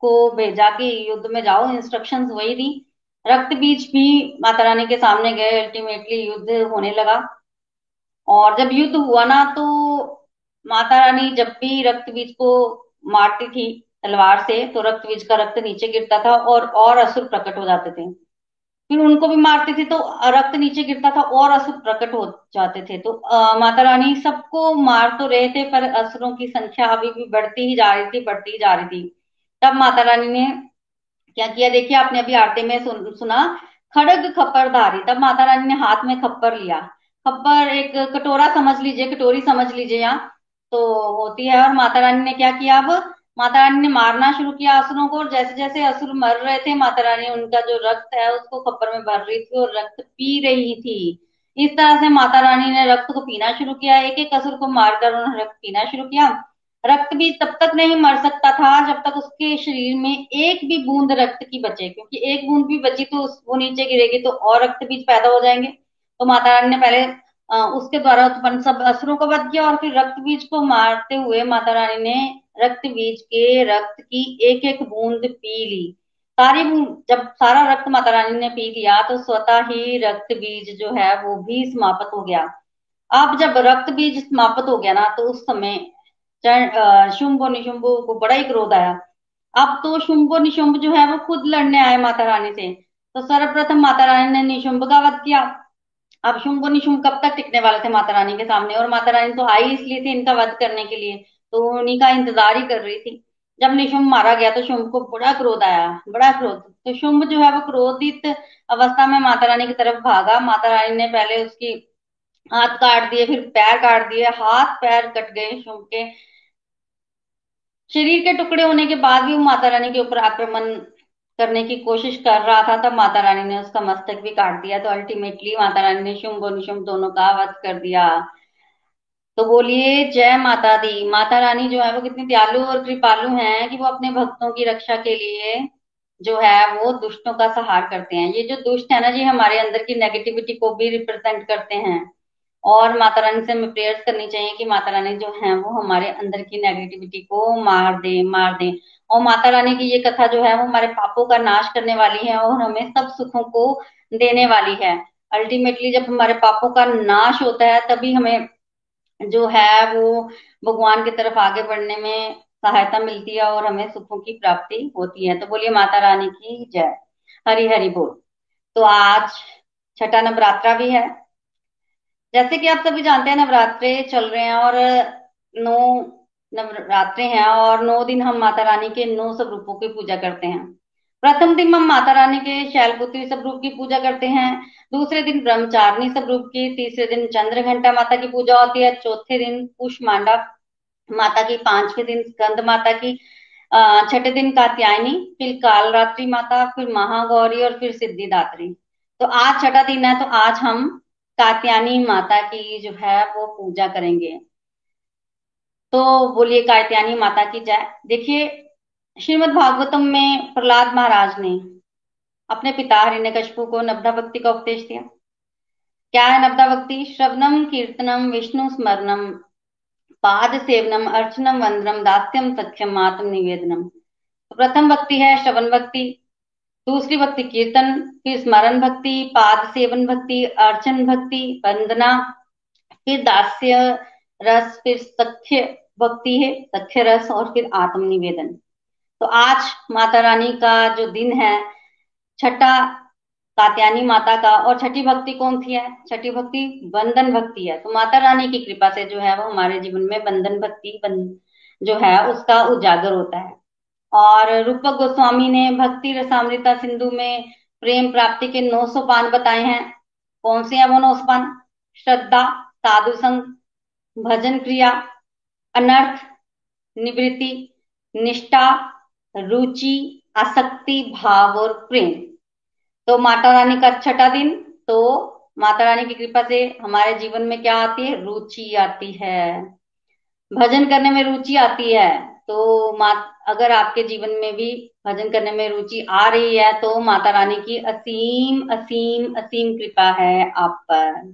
को भेजा कि, युद्ध में जाओ इंस्ट्रक्शन वही दी। रक्त बीज भी माता रानी के सामने गए अल्टीमेटली युद्ध होने लगा। और जब युद्ध हुआ ना तो माता रानी जब भी रक्त बीज को मारती थी तलवार से तो रक्त बीज का रक्त नीचे गिरता था और और असुर प्रकट हो जाते थे। फिर उनको भी मारती थी तो रक्त नीचे गिरता था और असुर प्रकट हो जाते थे। तो आ, माता रानी सबको मार तो रहे थे पर असुरों की संख्या अभी भी बढ़ती ही जा रही थी बढ़ती ही जा रही थी। तब माता रानी ने क्या किया? देखिए आपने अभी आरती में सुन, सुना खड़ग खप्पर धारी तब माता रानी ने हाथ में खप्पर लिया। खप्पर एक कटोरा समझ लीजिए कटोरी समझ लीजिए यहाँ। तो होती है। और माता रानी ने क्या किया? अब माता रानी ने मारना शुरू किया असुरों को, और जैसे जैसे असुर मर रहे थे, माता रानी उनका जो रक्त है, उसको खप्पर में भर रही थी और रक्त पी रही थी। इस तरह से माता रानी ने रक्त को पीना शुरू किया। एक एक असुर को मारकर उन्होंने रक्त पीना शुरू किया। रक्त भी तब तक नहीं मर सकता था, जब तक उसके शरीर में एक भी बूंद रक्त की बचे। क्योंकि एक बूंद भी बची तो वो नीचे गिरेगी तो और रक्त बीज पैदा हो जाएँगे। तो माता रानी ने पहले उसके द्वारा उत्पन्न सब असुरों को वध किया और फिर रक्त बीज को मारते हुए माता रानी ने रक्त बीज के रक्त की एक एक बूंद पी ली। सारी जब सारा रक्त माता रानी ने पी लिया तो स्वतः ही रक्त बीज जो है, वो भी समाप्त हो गया। अब जब रक्त बीज समाप्त हो गया ना तो उस समय शुंभ निशुंभ को बड़ा ही क्रोध आया। अब तो शुंभ निशुंभ जो है, वो खुद लड़ने आए माता रानी से। तो सर्वप्रथम माता रानी ने निशुंभ का वध किया। अब शुंभ निशुंभ कब तक टिकने वाले थे माता रानी के सामने? और माता रानी तो आई इसलिए थी इनका वध करने के लिए तो उन्हीं का इंतज़ार ही कर रही थी। जब निशुंभ मारा गया तो शुंभ को बड़ा क्रोध आया, बड़ा क्रोध। तो शुंभ जो है वो क्रोधित अवस्था में माता रानी की तरफ़ भागा। माता रानी ने पहले उसकी हाथ काट दिए, फिर पैर काट दिए, हाथ पैर कट गए शुंभ के। शरीर के टुकड़े होने के बाद भी वो माता रानी के ऊपर आक्रमण करने की कोशिश कर रहा था, तब माता रानी ने उसका मस्तक भी काट दिया। तो अल्टीमेटली माता रानी ने शुंभ और निशुंभ दोनों का वध कर दिया। तो बोलिए, जय माता दी। माता रानी जो है, वो कितनी दयालु और कृपालु हैं कि वो अपने भक्तों की रक्षा के लिए जो है, वो दुष्टों का सहार करते हैं। ये जो दुष्ट है ना जी हमारे अंदर की नेगेटिविटी को भी रिप्रेजेंट करते हैं। और माता रानी से हमें प्रेयर्स करनी चाहिए कि माता रानी जो है, वो हमारे अंदर की नेगेटिविटी को मार दे मार दे। और माता रानी की ये कथा जो है वो हमारे पापों का नाश करने वाली है और हमें सब सुखों को देने वाली है। अल्टीमेटली जब हमारे पापों का नाश होता है, तभी हमें जो है वो भगवान की तरफ़ आगे बढ़ने में सहायता मिलती है और हमें सुखों की प्राप्ति होती है। तो बोलिए माता रानी की जय। हरी हरी बोल। तो आज छठा नवरात्रा भी है। जैसे कि आप सभी जानते हैं नवरात्रे चल रहे हैं और नौ नवरात्रे हैं और नौ दिन हम माता रानी के नौ स्वरूपों की पूजा करते हैं। प्रथम दिन हम माता रानी के शैलपुत्री स्वरूप की पूजा करते हैं। दूसरे दिन ब्रह्मचारिणी स्वरूप की, तीसरे दिन चंद्र घंटा माता की पूजा होती है। चौथे दिन पुष्मांडा माता की, पांचवे दिन स्कंद माता की छठे दिन कात्यायनी, फिर कालरात्रि माता, फिर महागौरी और फिर सिद्धिदात्री। तो आज छठा दिन है तो आज हम कात्यानी माता की जो है वो पूजा करेंगे। तो बोलिए कात्यानी माता की जय। देखिए, श्रीमद भागवतम में प्रहलाद महाराज ने अपने पिता हिरण्यकशिपु को नब्दा भक्ति का उपदेश दिया। क्या है नब्दा भक्ति? श्रवणम, कीर्तनम, विष्णु स्मरणम, पाद सेवनम, अर्चनम, वंदनम, दास्यम सख्यम आत्म निवेदनम। तो प्रथम भक्ति है श्रवण भक्ति, दूसरी भक्ति कीर्तन, फिर स्मरण भक्ति, पाद सेवन भक्ति, अर्चन भक्ति, वंदना, फिर दास्य, रस, फिर सख्य भक्ति है, तथ्य रस और फिर आत्मनिवेदन। तो आज माता रानी का जो दिन है, छठा कात्यानी माता का, और छठी भक्ति कौन सी है? छठी भक्ति बंधन भक्ति है। तो माता रानी की कृपा से जो है, वो हमारे जीवन में बंधन भक्ति जो है, उसका उजागर होता है। और रूपक गोस्वामी ने भक्ति रसामृता सिंधु में प्रेम प्राप्ति के नौ सौ पान बताए हैं। कौन से हैं वो नौ सौ पान? श्रद्धा, साधु संग, भजन क्रिया अनर्थ, निवृत्ति, निष्ठा, रुचि, आसक्ति, भाव और प्रेम। तो माता रानी का छठा दिन तो माता रानी की कृपा से हमारे जीवन में क्या आती है? रुचि आती है। भजन करने में रुचि आती है तो मा, अगर आपके जीवन में भी भजन करने में रुचि आ रही है तो माता रानी की असीम असीम असीम कृपा है आप पर।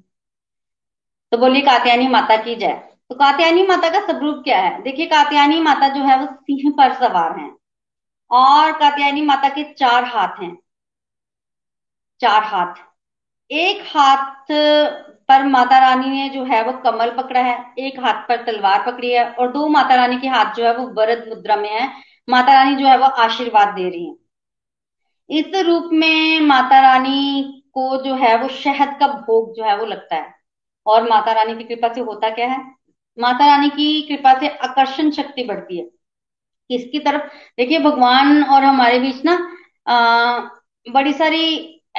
तो बोलिए, कात्यायनी माता की जय। तो कात्यायनी माता का स्वरूप क्या है? देखिए, कात्यायनी माता जो है, वो सिंह पर सवार है। और कात्यायनी माता के चार हाथ हैं। चार हाथ। एक हाथ पर माता रानी ने जो है, वो कमल पकड़ा है। एक हाथ पर तलवार पकड़ी है। और दो माता रानी के हाथ जो है, वो वरद मुद्रा में है। माता रानी जो है, वो आशीर्वाद दे रही है। इस रूप में माता रानी को जो है, वो शहद का भोग जो है, वो लगता है। और माता रानी की कृपा से होता क्या है? माता रानी की कृपा से आकर्षण शक्ति बढ़ती है। किसकी तरफ़, देखिए, भगवान और हमारे बीच ना बड़ी सारी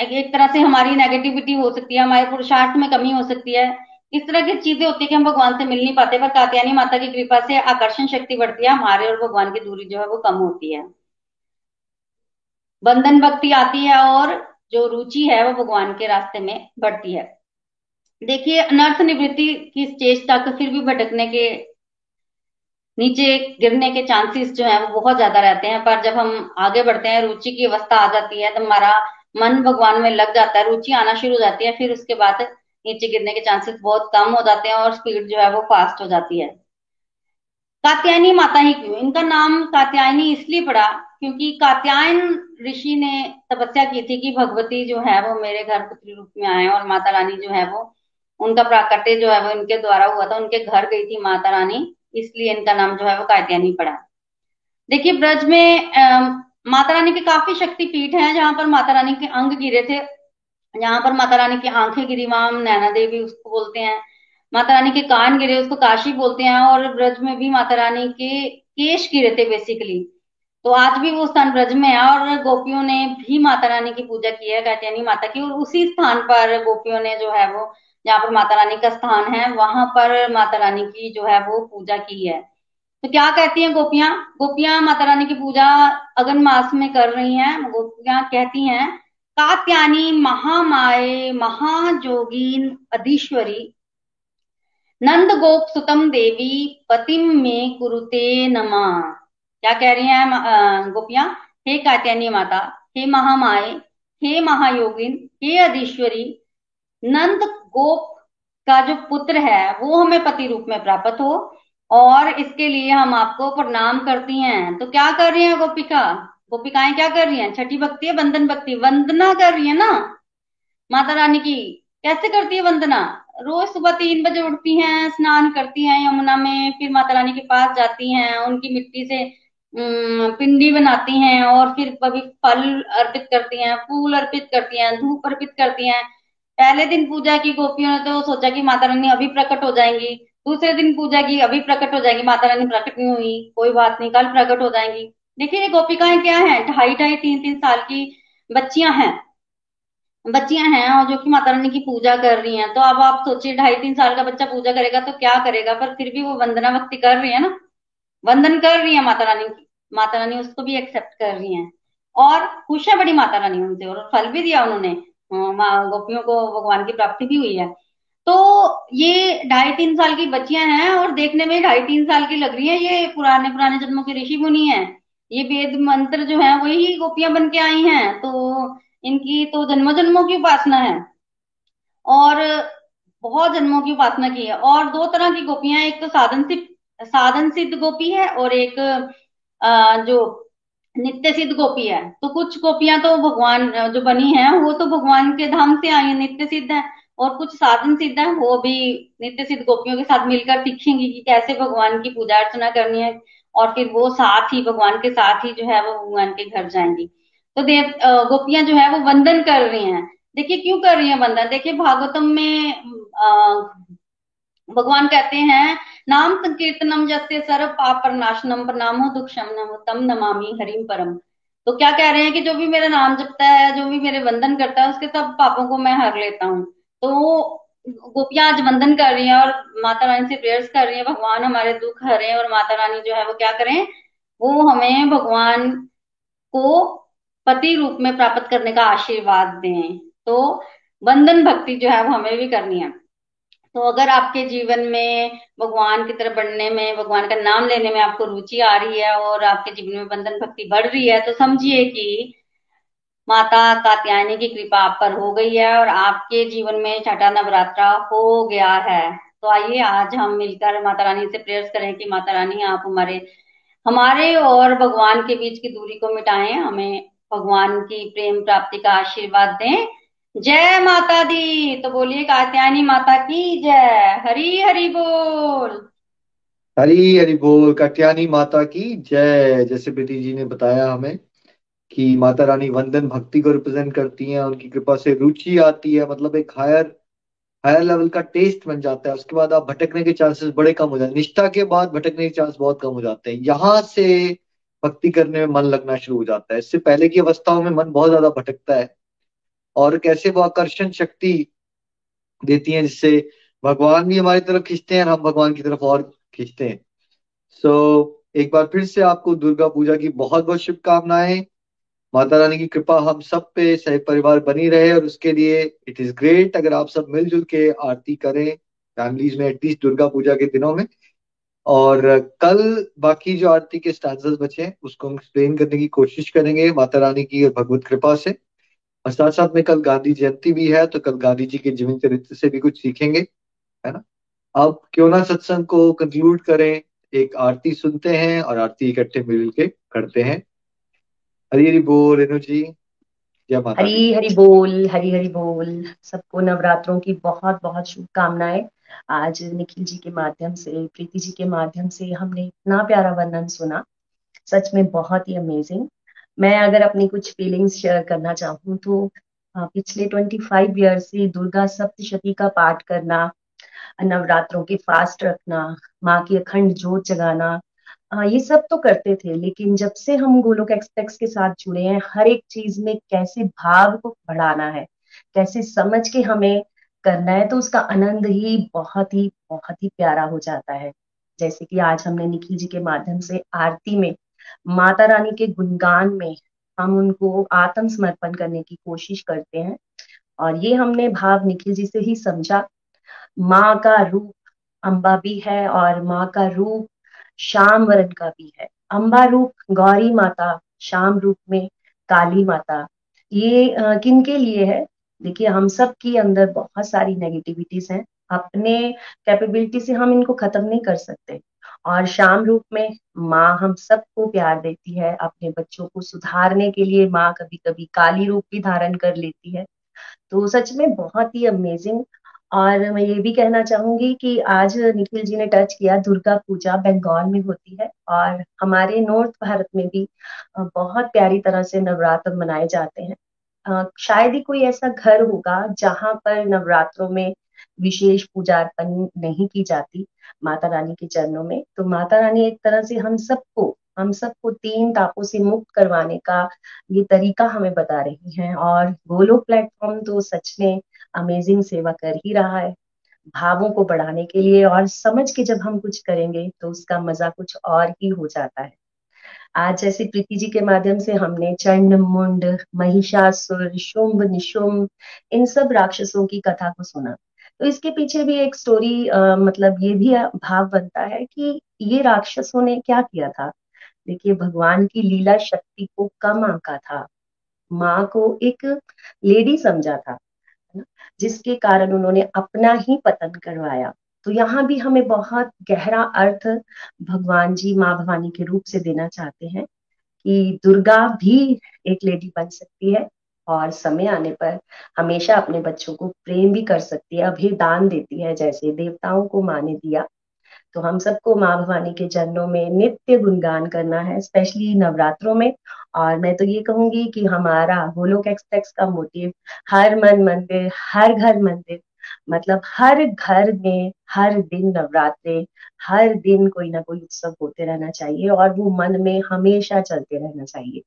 एक तरह से हमारी नेगेटिविटी हो सकती है, हमारे पुरुषार्थ में कमी हो सकती है। इस तरह की चीज़ें होती है कि हम भगवान से मिल नहीं पाते, पर कात्यानी माता की कृपा से आकर्षण शक्ति बढ़ती है, हमारे और भगवान की दूरी जो है वो कम होती है। बंधन भक्ति आती है और जो रुचि है वो भगवान के रास्ते में बढ़ती है। देखिए, अनर्थ निवृत्ति की स्टेज तक फिर भी भटकने के नीचे गिरने के चांसेस जो है वो बहुत ज़्यादा रहते हैं। पर जब हम आगे बढ़ते हैं, रुचि की अवस्था आ जाती है तो हमारा मन भगवान में लग जाता है, रुचि आना शुरू हो जाती है, फिर उसके बाद नीचे गिरने के चांसेस बहुत कम हो जाते हैं और स्पीड जो है वो फास्ट हो जाती है। कात्यायनी माता ही क्यों? इनका नाम कात्यायनी इसलिए पड़ा क्योंकि कात्यायन ऋषि ने तपस्या की थी कि भगवती जो है वो मेरे घर पुत्री रूप में आए और माता रानी जो है वो उनका प्राकट्य जो है वो इनके द्वारा हुआ था। उनके घर गई थी माता रानी इसलिए इनका नाम जो है वो कात्यायनी पड़ा। देखिए ब्रज में आ, माता रानी के काफ़ी शक्ति पीठ है जहाँ पर माता रानी के अंग गिरे थे। जहाँ पर माता रानी की आँखें गिरी वहाँ नैना देवी उसको बोलते हैं। माता रानी के कान गिरे उसको काशी बोलते हैं और ब्रज में भी माता रानी के केश गिरे थे बेसिकली तो आज भी वो स्थान ब्रज में है और गोपियों ने भी माता रानी की पूजा की है कात्यानी माता की। और उसी स्थान पर गोपियों ने जो है वो जहाँ पर माता रानी का स्थान है, वहाँ पर माता रानी की जो है वो पूजा की है। तो क्या कहती हैं गोपियाँ? गोपियाँ माता रानी की पूजा अगन मास में कर रही हैं। गोपियाँ कहती हैं कात्यानी महामाए महाजोगीन अधीश्वरी, नंद गोप सुतम देवी पतिम में कुरुते नमा। क्या कह रही हैं गोपियाँ? हे कात्यानी माता, हे महामाए हे महायोगिन, हे अधीश्वरी, नंद गोप का जो पुत्र है, वो हमें पति रूप में प्राप्त हो और इसके लिए हम आपको प्रणाम करती हैं। तो क्या कर रही हैं गोपिका? गोपिकाएँ क्या कर रही हैं? छठी भक्ति है, बंधन भक्ति, वंदना कर रही है ना? माता रानी की, कैसे करती है वंदना? रोज सुबह तीन बजे उठती हैं, स्नान करती हैं यमुना में, फिर माता रानी के पास जाती हैं, उनकी मिट्टी से पिंडी बनाती हैं और फिर कभी फल अर्पित करती हैं, फूल अर्पित करती हैं, धूप अर्पित करती हैं। पहले दिन पूजा की गोपियों ने तो सोचा कि माता रानी अभी प्रकट हो जाएँगी। दूसरे दिन पूजा की अभी प्रकट हो जाएगी। माता रानी प्रकट नहीं हुई। कोई बात नहीं, कल प्रकट हो जाएँगी। देखिए गोपिकाएँ क्या है? ढाई ढाई, तीन तीन साल की बच्चियाँ हैं। बच्चियाँ हैं और जो कि माता रानी की पूजा कर रही हैं। तो अब आप सोचिए, ढाई, तीन साल का बच्चा पूजा करेगा तो क्या करेगा? पर फिर भी वो वंदना भक्ति कर रही है ना? वंदन कर रही है माता रानी की। माता रानी उसको भी एक्सेप्ट कर रही है। और खुश है बड़ी माता रानी उनसे और फल भी दिया उन्होंने। गोपियों को भगवान की प्राप्ति भी हुई है। तो ये ढाई तीन साल की बच्चियाँ हैं और देखने में ढाई तीन साल की लग रही हैं। ये पुराने पुराने जन्मों के ऋषि मुनि हैं। ये वेद मंत्र जो है, वही गोपियाँ बन के आई हैं। तो इनकी तो जन्मों जन्मों की उपासना है। और बहुत जन्मों की उपासना की है। और दो तरह की गोपियाँ एक तो साधन सिद्ध साधन सिद्ध गोपी है और एक जो नित्य सिद्ध गोपी है। तो कुछ गोपियाँ तो भगवान, जो बनी है, वो तो भगवान के धाम से आई है, नित्य सिद्ध है। और कुछ साधन सिद्ध है, वो भी नित्य सिद्ध गोपियों के साथ मिलकर सीखेंगी कि कैसे भगवान की पूजा अर्चना करनी है। और फिर वो साथ ही, भगवान के साथ ही जो है, वो भगवान के घर जाएँगी। तो देव गोपियाँ जो है, वो वंदन कर रही हैं। देखिए, क्यों कर रही हैं वंदन? देखिए, भागवतम में भगवान कहते हैं नाम संकीर्तनम जस्य सर्व पाप नाशनम प्रणामो दुख शमनम तम नमामि हरिम परम। तो क्या कह रहे हैं कि जो भी मेरा नाम जपता है, जो भी मेरे वंदन करता है, उसके सब पापों को मैं हर लेता हूँ। तो गोपियाँ आज वंदन कर रही हैं और माता रानी से प्रेयर्स कर रही हैं, भगवान हमारे दुख हरे और माता रानी जो है वो क्या करें? वो हमें भगवान को पति रूप में प्राप्त करने का आशीर्वाद दें। तो वंदन भक्ति जो है वो हमें भी करनी है। तो अगर आपके जीवन में भगवान की तरफ़ बढ़ने में, भगवान का नाम लेने में आपको रुचि आ रही है और आपके जीवन में बंधन भक्ति बढ़ रही है तो समझिए कि माता कात्यायनी की कृपा आप पर हो गई है और आपके जीवन में छठा नवरात्रा हो गया है। तो आइए आज हम मिलकर माता रानी से प्रेयर्स करें कि माता रानी आप हमारे हमारे और भगवान के बीच की दूरी को मिटाएँ, हमें भगवान की प्रेम प्राप्ति का आशीर्वाद दें जय माता दी। तो बोलिए कात्यायनी माता की जय। हरी हरी बोल। हरी हरी बोल। कात्यायनी माता की जय। जैसे प्रीति जी ने बताया हमें कि माता रानी वंदन भक्ति को रिप्रेजेंट करती हैं, उनकी कृपा से रुचि आती है मतलब एक हायर हायर लेवल का टेस्ट बन जाता है। उसके बाद आप भटकने के चांसेस बड़े कम हो जाते हैं। निष्ठा के बाद भटकने के चांस बहुत कम हो जाते हैं। यहाँ से भक्ति करने में मन लगना शुरू हो जाता है। इससे पहले की अवस्थाओं में मन बहुत ज़्यादा भटकता है। और कैसे वो आकर्षण शक्ति देती है जिससे भगवान भी हमारी तरफ़ खींचते हैं और हम भगवान की तरफ़ और खींचते हैं। सो so, एक बार फिर से आपको दुर्गा पूजा की बहुत बहुत शुभकामनाएँ। माता रानी की कृपा हम सब पे सह परिवार बनी रहे और उसके लिए इट इज़ ग्रेट अगर आप सब मिलजुल के आरती करें फैमिलीज़ में एटलीस्ट दुर्गा पूजा के दिनों में। और कल बाकी जो आरती के स्टांसर्स बचे हैं उसको हम एक्सप्लेन करने की कोशिश करेंगे माता रानी की और भगवत कृपा से। और साथ साथ में कल गांधी जयंती भी है तो कल गांधी जी के जीवन चरित्र से भी कुछ सीखेंगे, है ना? अब क्यों ना सत्संग को कंक्लूड करें, एक आरती सुनते हैं और आरती इकट्ठे मिल के करते हैं। हरी हरी बोल, रेणु जी, जय माता हरी हरी बोल, हरी हरी बोल। सबको नवरात्रों की बहुत बहुत शुभकामनाएँ। आज निखिल जी के माध्यम से, प्रीति जी के माध्यम से हमने इतना प्यारा वर्णन सुना। सच में बहुत ही अमेजिंग मैं अगर अपनी कुछ फीलिंग्स शेयर करना चाहूँ तो पिछले ट्वेंटी फाइव ईयर से दुर्गा सप्तशती का पाठ करना, नवरात्रों के फास्ट रखना, माँ की अखंड जोत जगाना ये सब तो करते थे, लेकिन जब से हम गोलोक एक्सप्रेस के साथ जुड़े हैं, हर एक चीज़ में कैसे भाव को बढ़ाना है, कैसे समझ के हमें करना है तो उसका आनंद ही बहुत ही बहुत ही प्यारा हो जाता है। जैसे कि आज हमने निखिल जी के माध्यम से आरती में माता रानी के गुणगान में हम उनको आत्म समर्पण करने की कोशिश करते हैं। और ये हमने भाव निखिल जी से ही समझा। माँ का रूप अम्बा भी है और माँ का रूप श्याम वरण का भी है। अम्बा रूप गौरी माता, श्याम रूप में काली माता। ये किन के लिए है? देखिए, हम सब की अंदर बहुत सारी नेगेटिविटीज हैं। अपने कैपेबिलिटी से हम इनको खत्म नहीं कर सकते। और शाम रूप में माँ हम सबको प्यार देती है, अपने बच्चों को सुधारने के लिए माँ कभी कभी काली रूप भी धारण कर लेती है। तो सच में बहुत ही अमेजिंग और मैं ये भी कहना चाहूँगी कि आज निखिल जी ने टच किया दुर्गा पूजा बंगाल में होती है और हमारे नॉर्थ भारत में भी बहुत प्यारी तरह से नवरात्र मनाए जाते हैं। शायद ही कोई ऐसा घर होगा जहाँ पर नवरात्रों में विशेष पूजा अर्पण नहीं की जाती माता रानी के चरणों में। तो माता रानी एक तरह से हम सबको हम सबको तीन तापों से मुक्त करवाने का ये तरीका हमें बता रही हैं। और गोलो प्लेटफॉर्म तो सच में अमेजिंग सेवा कर ही रहा है भावों को बढ़ाने के लिए और समझ के जब हम कुछ करेंगे तो उसका मज़ा कुछ और ही हो जाता है। आज जैसे प्रीति जी के माध्यम से हमने चंड, मुंड, महिषासुर, शुंभ, निशुंभ इन सब राक्षसों की कथा को सुना। तो इसके पीछे भी एक स्टोरी आ, मतलब ये भी भाव बनता है कि ये राक्षसों ने क्या किया था? देखिए भगवान की लीला शक्ति को कम आंका था। माँ को एक लेडी समझा था जिसके कारण उन्होंने अपना ही पतन करवाया। तो यहाँ भी हमें बहुत गहरा अर्थ भगवान जी माँ भवानी के रूप से देना चाहते हैं कि दुर्गा भी एक लेडी बन सकती है। और समय आने पर हमेशा अपने बच्चों को प्रेम भी कर सकती है अभी दान देती है, जैसे देवताओं को माँ ने दिया। तो हम सबको माँ भवानी के चरणों में नित्य गुणगान करना है स्पेशली नवरात्रों में। और मैं तो ये कहूँगी कि हमारा गोलोक एक्सप्रेस का मोटिव हर मन मंदिर, हर घर मंदिर मतलब हर घर में हर दिन नवरात्रे, हर दिन कोई ना कोई उत्सव होते रहना चाहिए और वो मन में हमेशा चलते रहना चाहिए।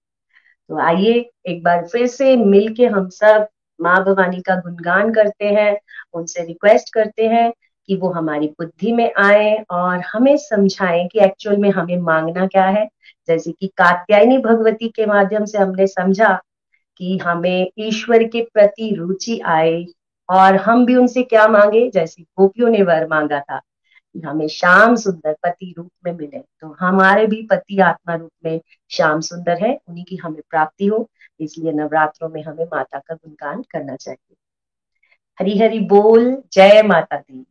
तो आइए एक बार फिर से मिलके हम सब माँ भवानी का गुणगान करते हैं, उनसे रिक्वेस्ट करते हैं कि वो हमारी बुद्धि में आए और हमें समझाएँ कि एक्चुअल में हमें मांगना क्या है। जैसे कि कात्यायनी भगवती के माध्यम से हमने समझा कि हमें ईश्वर के प्रति रुचि आए और हम भी उनसे क्या मांगे? जैसे गोपियों ने वर मांगा था। कि हमें श्याम सुंदर पति रूप में मिले। तो हमारे भी पति आत्मा रूप में श्याम सुंदर है, उन्हीं की हमें प्राप्ति हो, इसलिए नवरात्रों में हमें माता का गुणगान करना चाहिए। हरी हरी बोल, जय माता दी।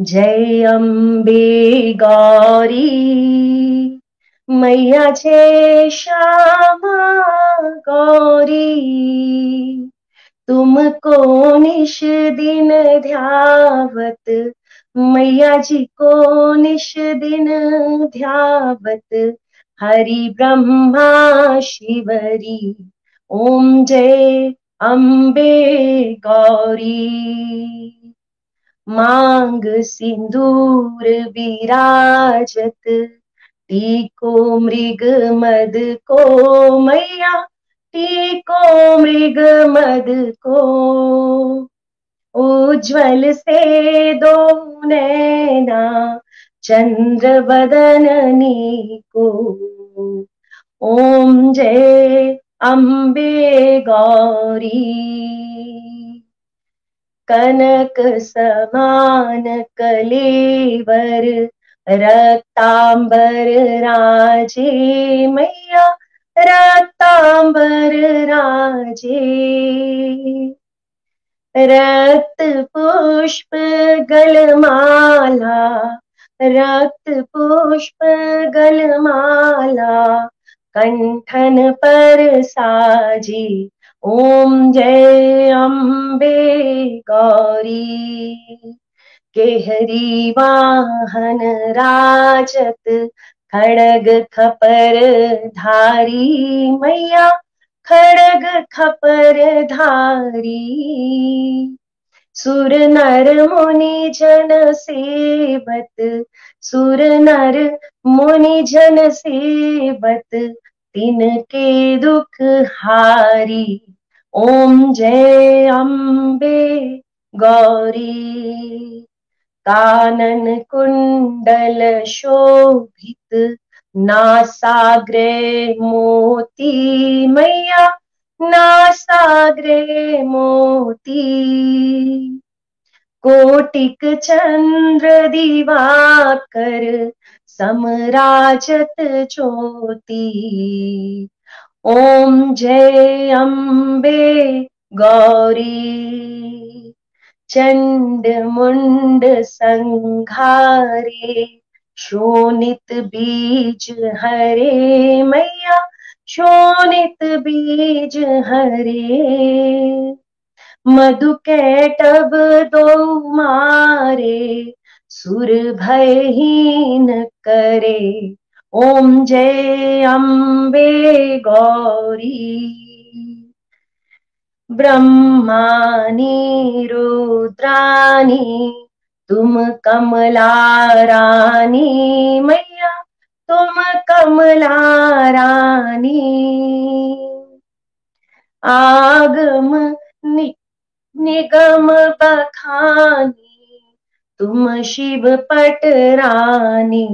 जय अम्बे गौरी, मैया जय श्यामा गौरी, तुमको निश दिन ध्यावत मैया जी को निश दिन ध्यावत, हरि ब्रह्मा शिवरी। ओम जय अम्बे गौरी। मांग सिंदूर विराजत, टीको मृग मद को मैया, टीको मृग मद को। उज्जवल से दो नैना चंद्र बदननी को ओम जय अम्बे गौरी। कनक समान कलेवर, रक्तांबर राजे मैया, रक्तांबर राजे। रक्त पुष्प गलमाला रक्त पुष्प गलमाला कंठन पर साजी, ओम जय अम्बे गौरी। केहरी वाहन राजत, खड़ग खपर धारी मैया। खड़ग खपर धारी सुर नर मुनि जन सेवत, सुर नर मुनि जन सेवत, तिनके दुख हारी। ओम जय अम्बे गौरी। कानन कुंडल शोभित नासाग्रे मोती मैया नासाग्रे मोती। कोटिक चंद्र दिवाकर समराजत ज्योति। ओम जय अम्बे गौरी। चंड मुंड संघारे। शोनित बीज हरे मैया, शोणित बीज हरे। मधु कैटब दो मारे, सुर भयहीन करे। ओम जय अम्बे गौरी। ब्रह्मानी रुद्रानी तुम कमला रानी मैया तुम कमला रानी। आगम नि, निगम बखानी तुम शिव पट रानी।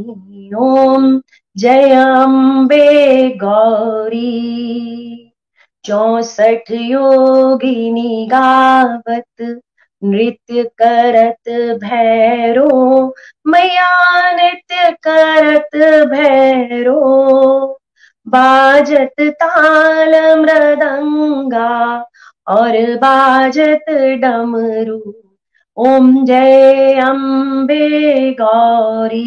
ओम जय अम्बे गौरी। चौसठ योगिनी गावत नृत्य करत भैरो, मैया नृत्य करत भैरो। बाजत ताल मृदंगा और बाजत डमरू। ओम जय अम्बे गौरी।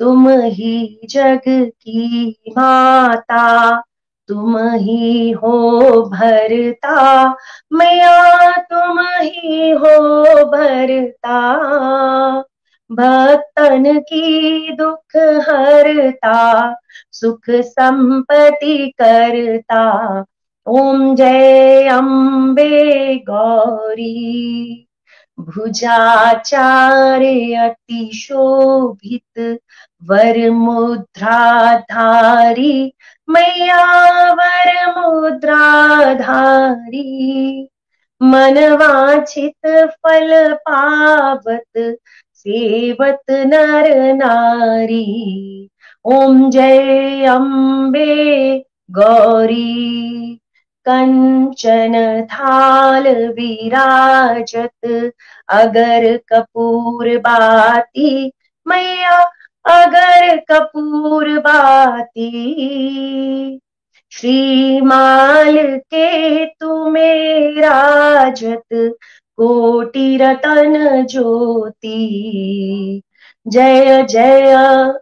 तुम ही जग की माता तुम ही हो भरता, मैया तुम ही हो भरता। भक्तन की दुख हरता, सुख संपत्ति करता। ओम जय अम्बे गौरी। भुजाचार्य अतिशोभित वर मुद्राधारी मैया वर मुद्राधारी, मनवांछित फल पावत सेवत नर नारी। ओम जय अम्बे गौरी, कंचन थाल विराजत, अगर कपूर बाती मैया अगर कपूर बाती, श्रीमाल के तुम्हें राजत कोटि रतन ज्योति। जय जय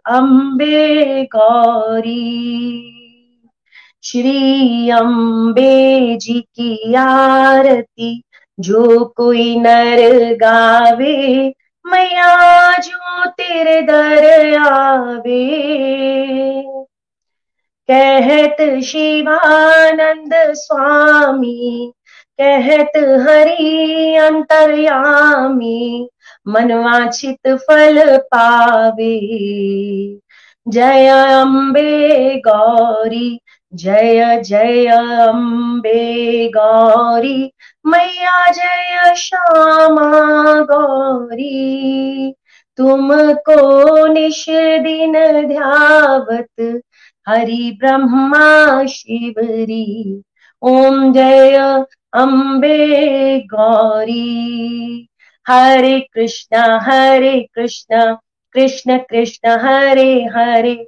अम्बे गौरी। श्री अम्बे जी की आरती, जो कोई नर गावे मैया जो तेरे दर आवे कहत शिवानंद स्वामी, कहत हरि अंतर्यामी, मनवाचित फल पावे। जय अम्बे गौरी जय जय अम्बे गौरी, मैया जय श्यामा गौरी। तुमको निश दिन ध्यावत, हरि ब्रह्मा शिवरी। ओम जय अम्बे गौरी। हरे कृष्णा हरे कृष्णा, कृष्ण कृष्ण, हरे हरे।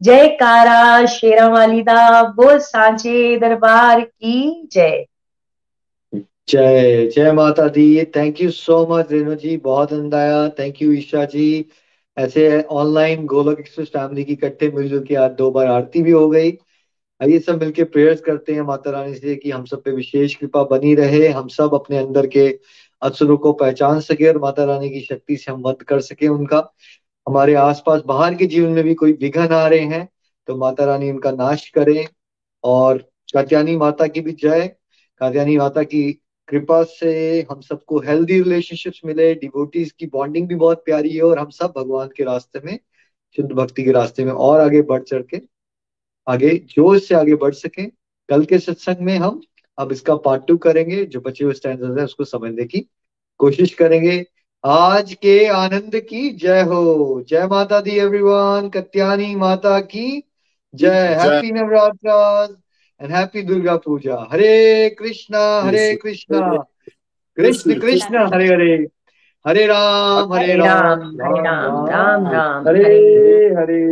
जयकारा शेरा वालिदा बोल सांचे दरबार की जय। जय जय माता दी thank you so much Renu ji, बहुत आनंद आया थैंक यू ईशा जी। ऐसे ऑनलाइन गोलक एक्सप्रेस फैमिली की इकट्ठे मिलजुल के आज दो बार आरती भी हो गई। आइए सब मिलके प्रेयर्स करते हैं माता रानी से कि हम सब पे विशेष कृपा बनी रहे, हम सब अपने अंदर के असुरों को पहचान सके और माता रानी की शक्ति से हम वध कर सके उनका। हमारे आसपास बाहर के जीवन में भी कोई विघन आ रहे हैं तो माता रानी उनका नाश करें और कात्यानी माता की भी जय। कात्यानी माता की कृपा से हम सबको हेल्दी रिलेशनशिप्स मिले डिवोटीज की बॉन्डिंग भी बहुत प्यारी है और हम सब भगवान के रास्ते में, शुद्ध भक्ति के रास्ते में और आगे बढ़ चढ़ के, आगे जोश से आगे बढ़ सके। कल के सत्संग में हम अब इसका पार्ट टू करेंगे, जो बचे हुए स्टैंड है उसको समझने की कोशिश करेंगे। आज के आनंद की जय हो। जय माता दी एवरीवन कत्यानी माता की जय। Happy Navratra and happy Durga Puja Hare Krishna Hare Krishna. Krishna Krishna Hare Hare. Hare Ram Hare Ram Hare Ram Ram Ram. Hare Hare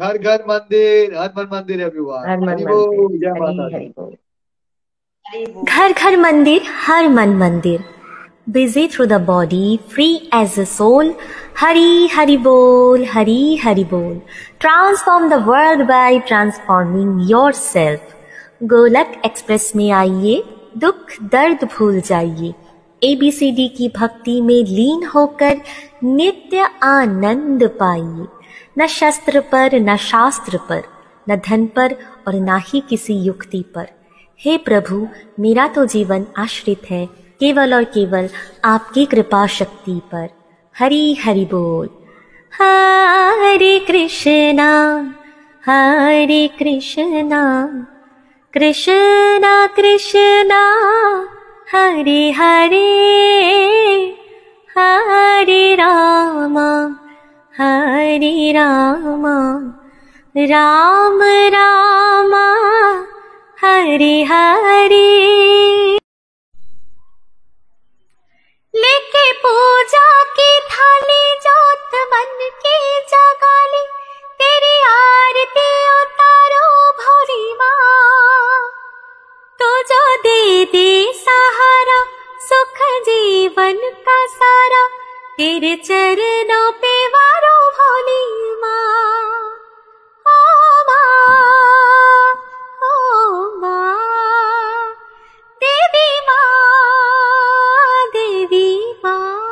घर घर मंदिर हर मन मंदिर। एवरीवन जय माता घर घर मंदिर हर मन मंदिर। Busy through the body, free as a soul. Hari hari bol, hari hari bol. Transform the world by transforming yourself. Golak express में आइए दुख दर्द भूल जाइए एबीसीडी की भक्ति में लीन होकर नित्य आनंद पाइए न शस्त्र पर न शास्त्र पर न धन पर और न ही किसी युक्ति पर हे प्रभु मेरा तो जीवन आश्रित है केवल और केवल आपकी कृपा शक्ति पर। हरी हरि बोल। हरे कृष्णा हरे कृष्णा कृष्णा कृष्णा, हरे हरे हरे रामा हरे रामा, राम रामा, हरे हरे। पूजा की थाली जोत मन के जगाले। तेरी आरती उतारो भोरी तो जो दे दे सहारा, सुख जीवन का सारा, तेरे चरणों पे वारो भोली माँ। ओ माँ ओ माँ, देवी माँ। देवी माँ।